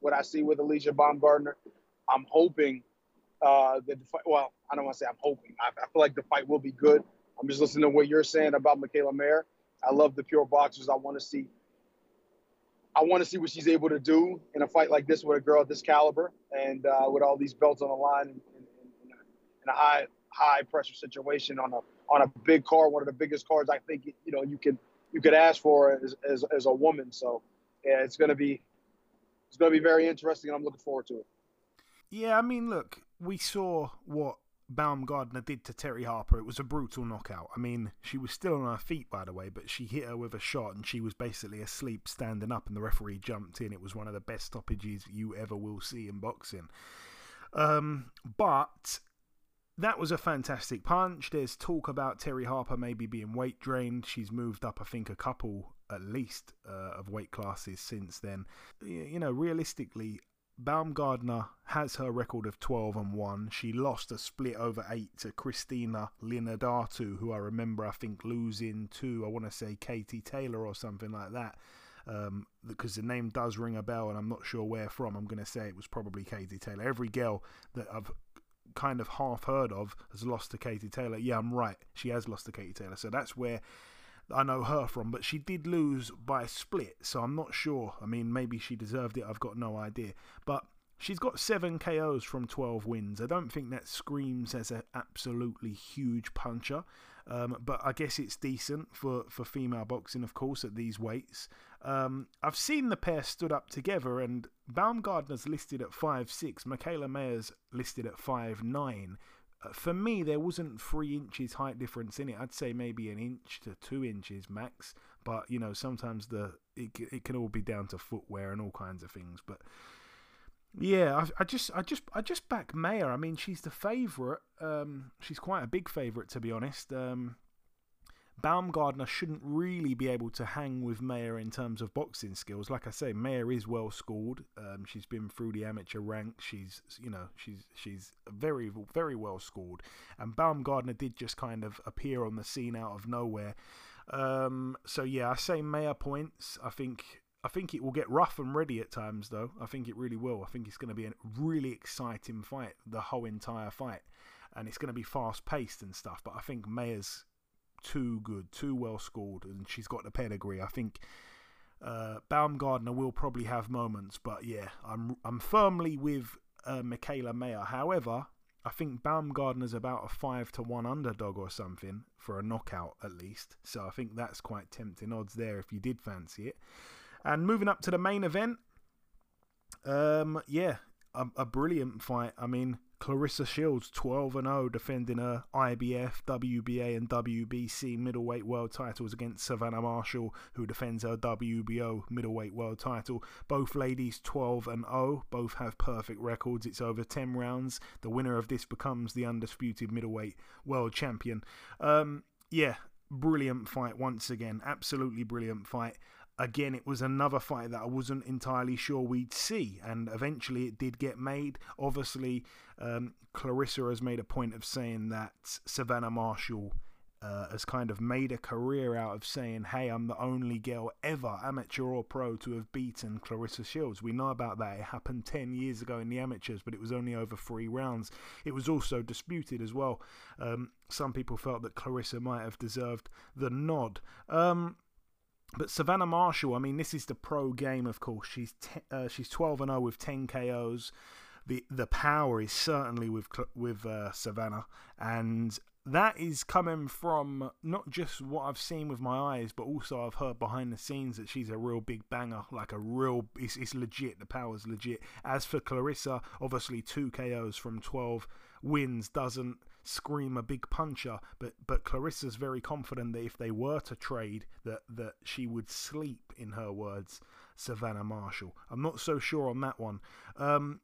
what I see with Alycia Baumgardner. I'm hoping uh, that the fight, well, I don't want to say I'm hoping. I, I, feel like the fight will be good. I'm just listening to what you're saying about Mikaela Mayer. I love the pure boxers. I want to see. I want to see what she's able to do in a fight like this with a girl this caliber and uh, with all these belts on the line in, in, in, a, in a high high pressure situation on a on a big card, one of the biggest cards I think you know you can you could ask for as, as, as a woman. So yeah, it's going to be it's going to be very interesting, and I'm looking forward to it. Yeah, I mean, look, we saw what Baumgardner did to Terri Harper. It was a brutal knockout. I mean, she was still on her feet, by the way, but she hit her with a shot and she was basically asleep standing up, and the referee jumped in. It was one of the best stoppages you ever will see in boxing. Um, but that was a fantastic punch. There's talk about Terri Harper maybe being weight drained. She's moved up, I think, a couple at least uh, of weight classes since then. You know, realistically, Baumgardner has her record of 12 and 1. She lost a split over 8 to Christina Linardatou, who I remember, I think, losing to, I want to say, Katie Taylor or something like that. Um, because the name does ring a bell and I'm not sure where from. I'm going to say it was probably Katie Taylor. Every girl that I've kind of half heard of has lost to Katie Taylor. Yeah, I'm right. She has lost to Katie Taylor. So that's where I know her from. But she did lose by a split. So I'm not sure. I mean, maybe she deserved it. I've got no idea. But she's got seven KOs from 12 wins. I don't think that screams as an absolutely huge puncher. Um, but I guess it's decent for, for female boxing, of course, at these weights. Um, I've seen the pair stood up together, and Baumgardner's listed at five six. Mikaela Mayer's listed at five nine. For me, there wasn't three inches height difference in it. I'd say maybe an inch to two inches max. But you know, sometimes the it it can all be down to footwear and all kinds of things. But yeah, I, I just I just I just back Mayer. I mean, she's the favourite. Um, she's quite a big favourite to be honest. Um, Baumgardner shouldn't really be able to hang with Mayer in terms of boxing skills. Like I say, Mayer is well schooled. Um, she's been through the amateur ranks. She's you know she's she's very very well schooled. And Baumgardner did just kind of appear on the scene out of nowhere. Um, so yeah, I say Mayer points. I think I think it will get rough and ready at times, though. I think it really will. I think it's going to be a really exciting fight, the whole entire fight, and it's going to be fast paced and stuff. But I think Mayer's too good, too well scored, and she's got the pedigree. I think uh, Baumgardner will probably have moments, but yeah, I'm I'm firmly with uh, Mikaela Mayer. However, I think Baumgardner's about a five to one underdog or something for a knockout at least. So I think that's quite tempting odds there if you did fancy it. And moving up to the main event, um, yeah, a, a brilliant fight. I mean, Claressa Shields 12 and 0 defending her IBF, WBA and WBC middleweight world titles against Savannah Marshall who defends her WBO middleweight world title. Both ladies 12 and 0, both have perfect records. It's over 10 rounds. The winner of this becomes the undisputed middleweight world champion. Um, yeah, brilliant fight once again. Absolutely brilliant fight again, it was another fight that I wasn't entirely sure we'd see, and eventually it did get made. Obviously, um, Claressa has made a point of saying that Savannah Marshall uh, has kind of made a career out of saying, "Hey, I'm the only girl ever, amateur or pro, to have beaten Claressa Shields." We know about that. It happened ten years ago in the amateurs, but it was only over three rounds. It was also disputed as well. Um, some people felt that Claressa might have deserved the nod. Um, but Savannah Marshall, I mean, this is the pro game, of course. She's uh, she's 12 and 0 with 10 KOs. The the power is certainly with with uh, Savannah, and that is coming from not just what I've seen with my eyes, but also I've heard behind the scenes that she's a real big banger, like a real, it's, it's legit, the power's legit. As for Claressa, obviously two KOs from 12 wins doesn't scream a big puncher, but but Claressa's very confident that if they were to trade, that that she would sleep, in her words, Savannah Marshall. I'm not so sure on that one. Um,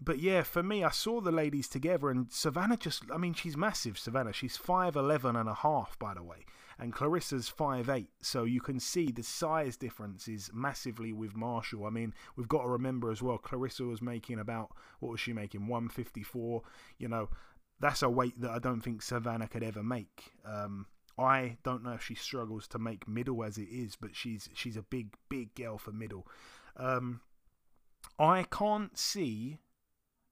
but yeah, for me, I saw the ladies together, and Savannah just, I mean, she's massive, Savannah. She's 5'11 and a half, by the way, and Claressa's 5'8. So you can see the size difference is massively with Marshall. I mean, we've got to remember as well, Claressa was making about, what was she making? 154. You know, that's a weight that I don't think Savannah could ever make. Um, I don't know if she struggles to make middle as it is, but she's she's a big big girl for middle. Um, I can't see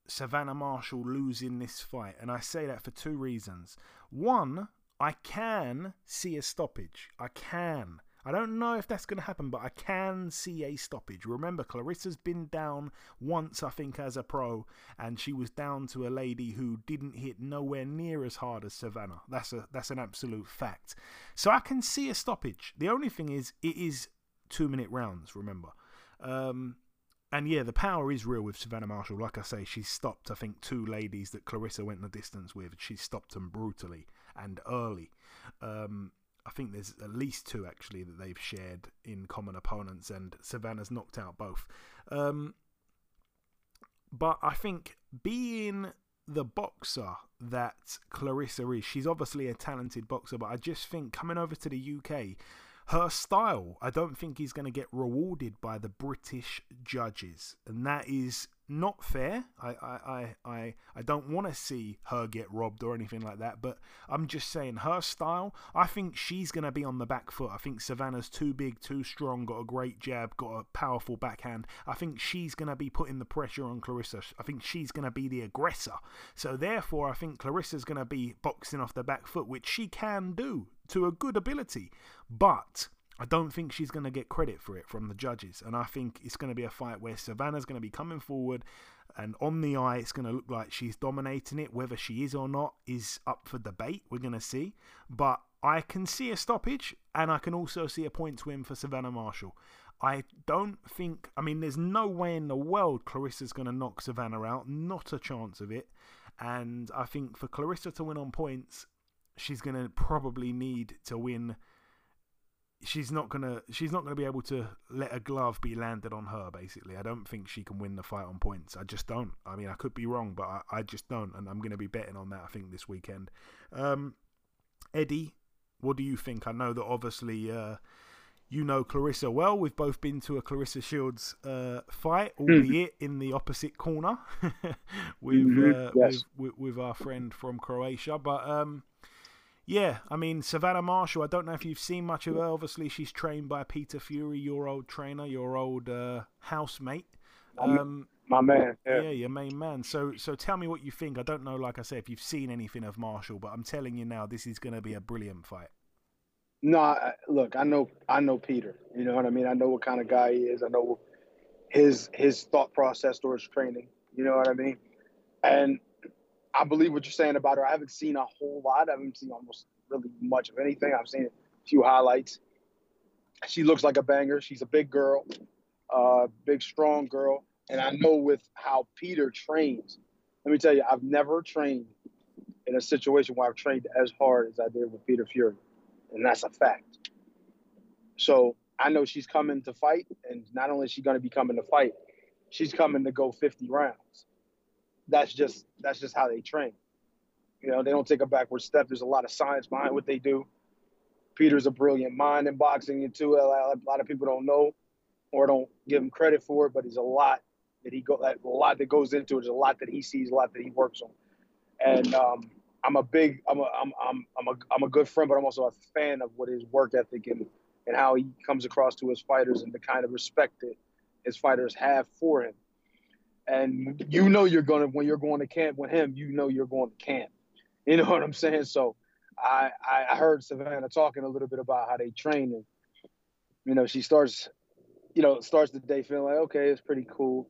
Savannah Marshall losing this fight, and I say that for two reasons. One, I can see a stoppage. I can. I don't know if that's going to happen, but I can see a stoppage. Remember, Claressa's been down once, I think, as a pro, and she was down to a lady who didn't hit nowhere near as hard as Savannah. That's a that's an absolute fact. So I can see a stoppage. The only thing is, it is two minute rounds. Remember. Um, and yeah, the power is real with Savannah Marshall. Like I say, she stopped, I think, two ladies that Claressa went the distance with. She stopped them brutally and early. Um, I think there's at least two actually that they've shared in common opponents, and Savannah's knocked out both. Um, but I think being the boxer that Claressa is, she's obviously a talented boxer, but I just think coming over to the UK, her style, I don't think is going to get rewarded by the British judges. And that is not fair. I I, I, I, don't want to see her get robbed or anything like that, but I'm just saying her style, I think she's going to be on the back foot. I think Savannah's too big, too strong, got a great jab, got a powerful backhand. I think she's going to be putting the pressure on Claressa. I think she's going to be the aggressor. So therefore, I think Claressa's going to be boxing off the back foot, which she can do to a good ability. But I don't think she's going to get credit for it from the judges. And I think it's going to be a fight where Savannah's going to be coming forward, and on the eye, it's going to look like she's dominating it. Whether she is or not is up for debate. We're going to see. But I can see a stoppage, and I can also see a points win for Savannah Marshall. I don't think, I mean, there's no way in the world Claressa's going to knock Savannah out. Not a chance of it. And I think for Claressa to win on points, she's going to probably need to win she's not gonna she's not gonna be able to let a glove be landed on her. Basically, I don't think she can win the fight on points. I just don't. I mean, I could be wrong, but I, I just don't, and I'm gonna be betting on that. I think this weekend. Um, Eddie, what do you think? I know that obviously. Uh, you know Claressa well. We've both been to a Claressa Shields uh, fight, hmm. albeit in the opposite corner with, mm-hmm. uh, yes. with, with, with our friend from Croatia. But um, yeah, I mean Savannah Marshall. I don't know if you've seen much of her. Obviously, she's trained by Peter Fury, your old trainer, your old uh, housemate. Um, my man. Yeah. yeah, your main man. So, so tell me what you think. I don't know, like I said, if you've seen anything of Marshall, but I'm telling you now, this is going to be a brilliant fight. No, I, look, I know, I know Peter. You know what I mean. I know what kind of guy he is. I know his his thought process towards training. You know what I mean. And I believe what you're saying about her. I haven't seen a whole lot. I haven't seen almost really much of anything. I've seen a few highlights. She looks like a banger. She's a big girl, uh, big strong girl, and I know with how Peter trains. Let me tell you, I've never trained in a situation where I've trained as hard as I did with Peter Fury, and that's a fact. So I know she's coming to fight, and not only is she going to be coming to fight, she's coming to go 50 rounds that's just that's just how they train. You know, they don't take a backward step. There's a lot of science behind what they do. Peter's a brilliant mind in boxing, too, a lot of people don't know or don't give him credit for it. But there's a lot that he go, a lot that goes into it. There's a lot that he sees, a lot that he works on. And um, I'm a big, I'm a, I'm, I'm, I'm a, I'm a good friend, but I'm also a fan of what his work ethic and and how he comes across to his fighters and the kind of respect that his fighters have for him and you know you're gonna when you're going to camp with him, you know you're going to camp. You know what I'm saying? So I I heard Savannah talking a little bit about how they train and you know she starts you know starts the day feeling like okay it's pretty cool.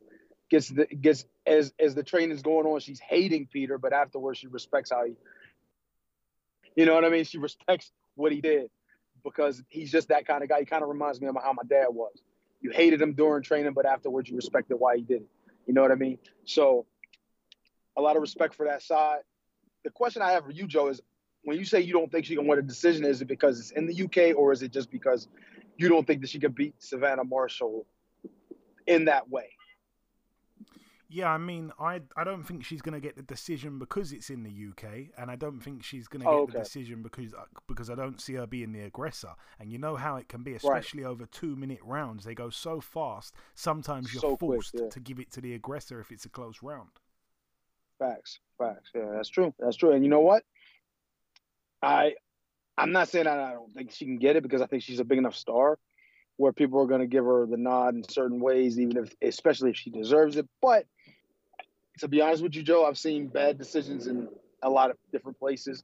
Gets the gets as as the training's going on she's hating Peter but afterwards she respects how he you know what I mean? She respects what he did because he's just that kind of guy. He kind of reminds me of how my dad was. You hated him during training but afterwards you respected why he did it you know what I mean? So a lot of respect for that side. The question I have for you, Joe, is when you say you don't think she can win a decision, is it because it's in the UK or is it just because you don't think that she can beat Savannah Marshall in that way? Yeah, I mean, I I don't think she's going to get the decision because it's in the UK, and I don't think she's going to oh, get okay. the decision because uh, because I don't see her being the aggressor. And you know how it can be, especially right. over two minute rounds. They go so fast. Sometimes you're so forced quick, yeah. to give it to the aggressor if it's a close round. Facts, facts. Yeah, that's true. That's true. And you know what? I I'm not saying I don't think she can get it because I think she's a big enough star where people are going to give her the nod in certain ways, even if, especially if she deserves it. But to be honest with you, Joe, I've seen bad decisions in a lot of different places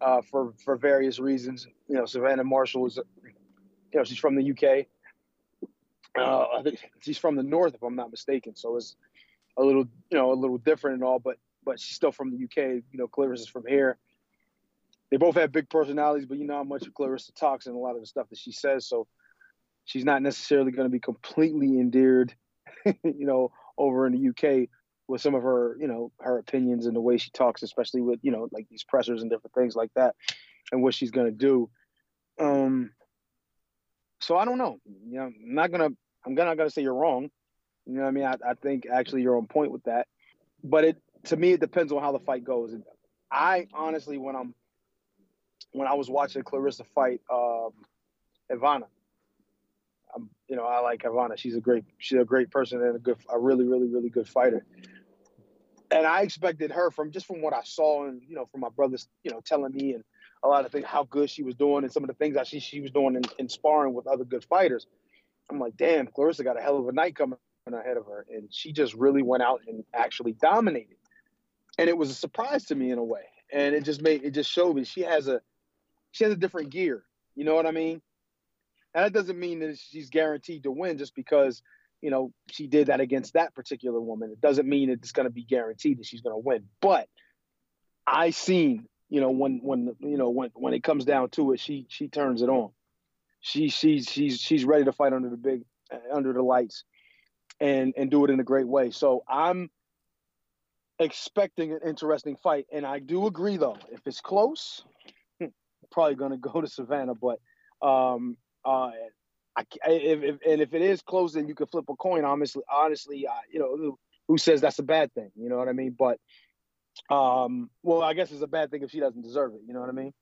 uh, for for various reasons. You know, Savannah Marshall is, you know, she's from the UK. Uh, I think she's from the north, if I'm not mistaken. So it's a little, you know, a little different and all, but but she's still from the UK. You know, Claressa is from here. They both have big personalities, but you know how much Claressa talks and a lot of the stuff that she says. So she's not necessarily going to be completely endeared, you know, over in the UK with some of her, you know, her opinions and the way she talks, especially with, you know, like these pressers and different things like that, and what she's gonna do. Um, so I don't know. You know, I'm not gonna, I'm not gonna say you're wrong. You know, I mean, I, I think actually you're on point with that. But it, to me, it depends on how the fight goes. I honestly, when I'm, when I was watching Claressa fight um, Ivana, you know, I like Ivana. She's a great, she's a great person and a good, a really, really, really good fighter. And I expected her from just from what I saw and you know from my brothers, you know, telling me and a lot of things how good she was doing and some of the things I see she was doing in, in sparring with other good fighters. I'm like, damn, Claressa got a hell of a night coming ahead of her, and she just really went out and actually dominated. And it was a surprise to me in a way, and it just made it just showed me she has a she has a different gear. You know what I mean? And that doesn't mean that she's guaranteed to win just because, you know, she did that against that particular woman. It doesn't mean that it's going to be guaranteed that she's going to win. But I seen, you know, when when you know when when it comes down to it, she she turns it on. She she's she's she's ready to fight under the big under the lights, and and do it in a great way. So I'm expecting an interesting fight, and I do agree though, if it's close, probably going to go to Savannah, but um, uh, I, if, if, and if it is close, then you can flip a coin. Honestly, honestly, uh, you know, who, says that's a bad thing? You know what I mean? But, um, well, I guess it's a bad thing if she doesn't deserve it. You know what I mean?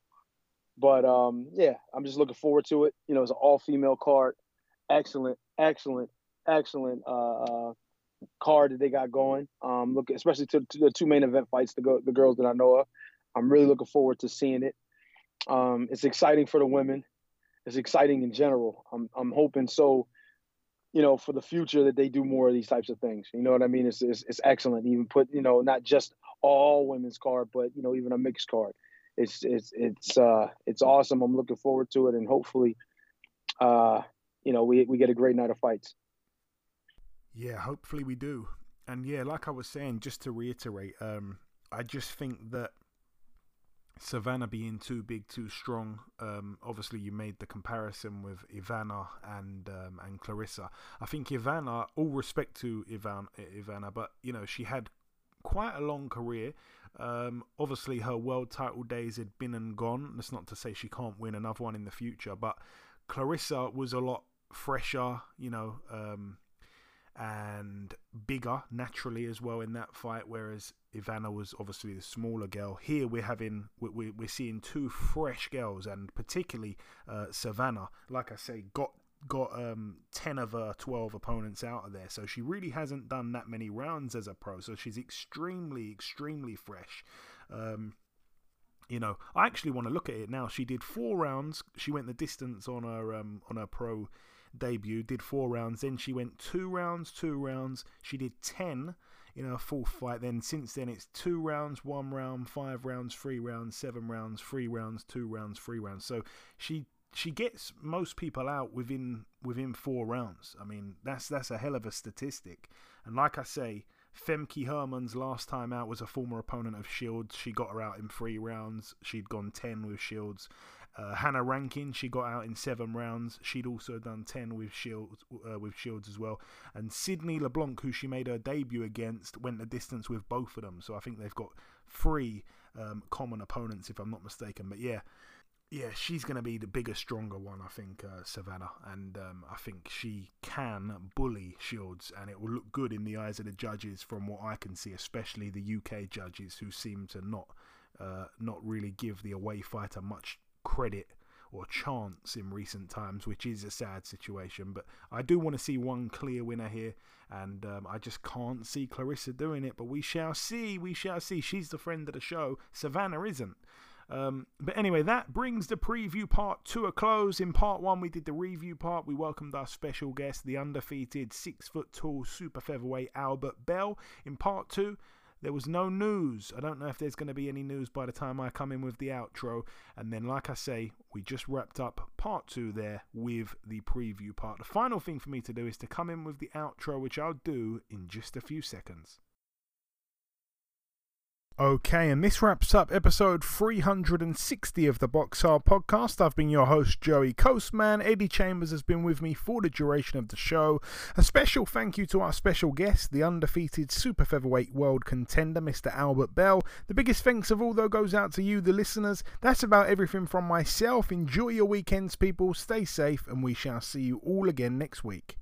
But um, yeah, I'm just looking forward to it. You know, it's an all female card. Excellent, excellent, excellent uh, uh, card that they got going. Um, look, especially to, to, the two main event fights, the go, the girls that I know of. I'm really looking forward to seeing it. Um, it's exciting for the women it's exciting in general. I'm I'm hoping so, you know, for the future that they do more of these types of things. You know what I mean? It's it's, it's excellent. Even put you know not just all women's card, but you know even a mixed card. It's it's it's uh it's awesome. I'm looking forward to it, and hopefully, uh, you know, we we get a great night of fights. Yeah, hopefully we do. And yeah, like I was saying, just to reiterate, um, I just think that Savannah being too big, too strong. Um, obviously, you made the comparison with Ivana and um, and Claressa. I think Ivana, all respect to Ivan, Ivana, but you know she had quite a long career. Um, obviously, her world title days had been and gone. That's not to say she can't win another one in the future, but Claressa was a lot fresher. You know, um, and bigger naturally as well in that fight. Whereas Ivana was obviously the smaller girl. Here we're having we're, we're seeing two fresh girls, and particularly uh, Savannah. Like I say, got got um, 10 of her 12 opponents out of there. So she really hasn't done that many rounds as a pro. So she's extremely, extremely fresh. Um, you know, I actually want to look at it now. She did four rounds. She went the distance on her um, on her pro debut, did four rounds. Then she went two rounds, two rounds. She did 10 in her fourth fight. Then since then, it's two rounds, one round, five rounds, three rounds, seven rounds, three rounds, two rounds, three rounds. So she she gets most people out within within four rounds. I mean, that's that's a hell of a statistic. And like I say, Femke Hermans last time out was a former opponent of Shields. She got her out in three rounds. She'd gone ten with Shields. Uh, Hannah Rankin, she got out in seven rounds. She'd also done ten with Shields, uh, with Shields as well. And Sydney LeBlanc, who she made her debut against, went the distance with both of them. So I think they've got three um, common opponents, if I'm not mistaken. But yeah, yeah, she's going to be the bigger, stronger one, I think, uh, Savannah. And um, I think she can bully Shields, and it will look good in the eyes of the judges, from what I can see, especially the UK judges, who seem to not uh, not really give the away fighter much credit or chance in recent times, which is a sad situation. But I do want to see one clear winner here, and um, I just can't see Claressa doing it. But we shall see. We shall see. She's the friend of the show. Savannah isn't. Um, but anyway, that brings the preview part to a close. In part one, we did the review part. We welcomed our special guest, the undefeated six foot tall super featherweight Albert Bell. In part two, there was no news. I don't know if there's going to be any news by the time I come in with the outro. And then, like I say, we just wrapped up part two there with the preview part. The final thing for me to do is to come in with the outro, which I'll do in just a few seconds. Okay, and this wraps up episode 360 of the Box Hard podcast. I've been your host, Joey Coastman. Eddie Chambers has been with me for the duration of the show. A special thank you to our special guest, the undefeated super featherweight world contender, Mr. Albert Bell. The biggest thanks of all, though, goes out to you, the listeners. That's about everything from myself. Enjoy your weekends, people. Stay safe, and we shall see you all again next week.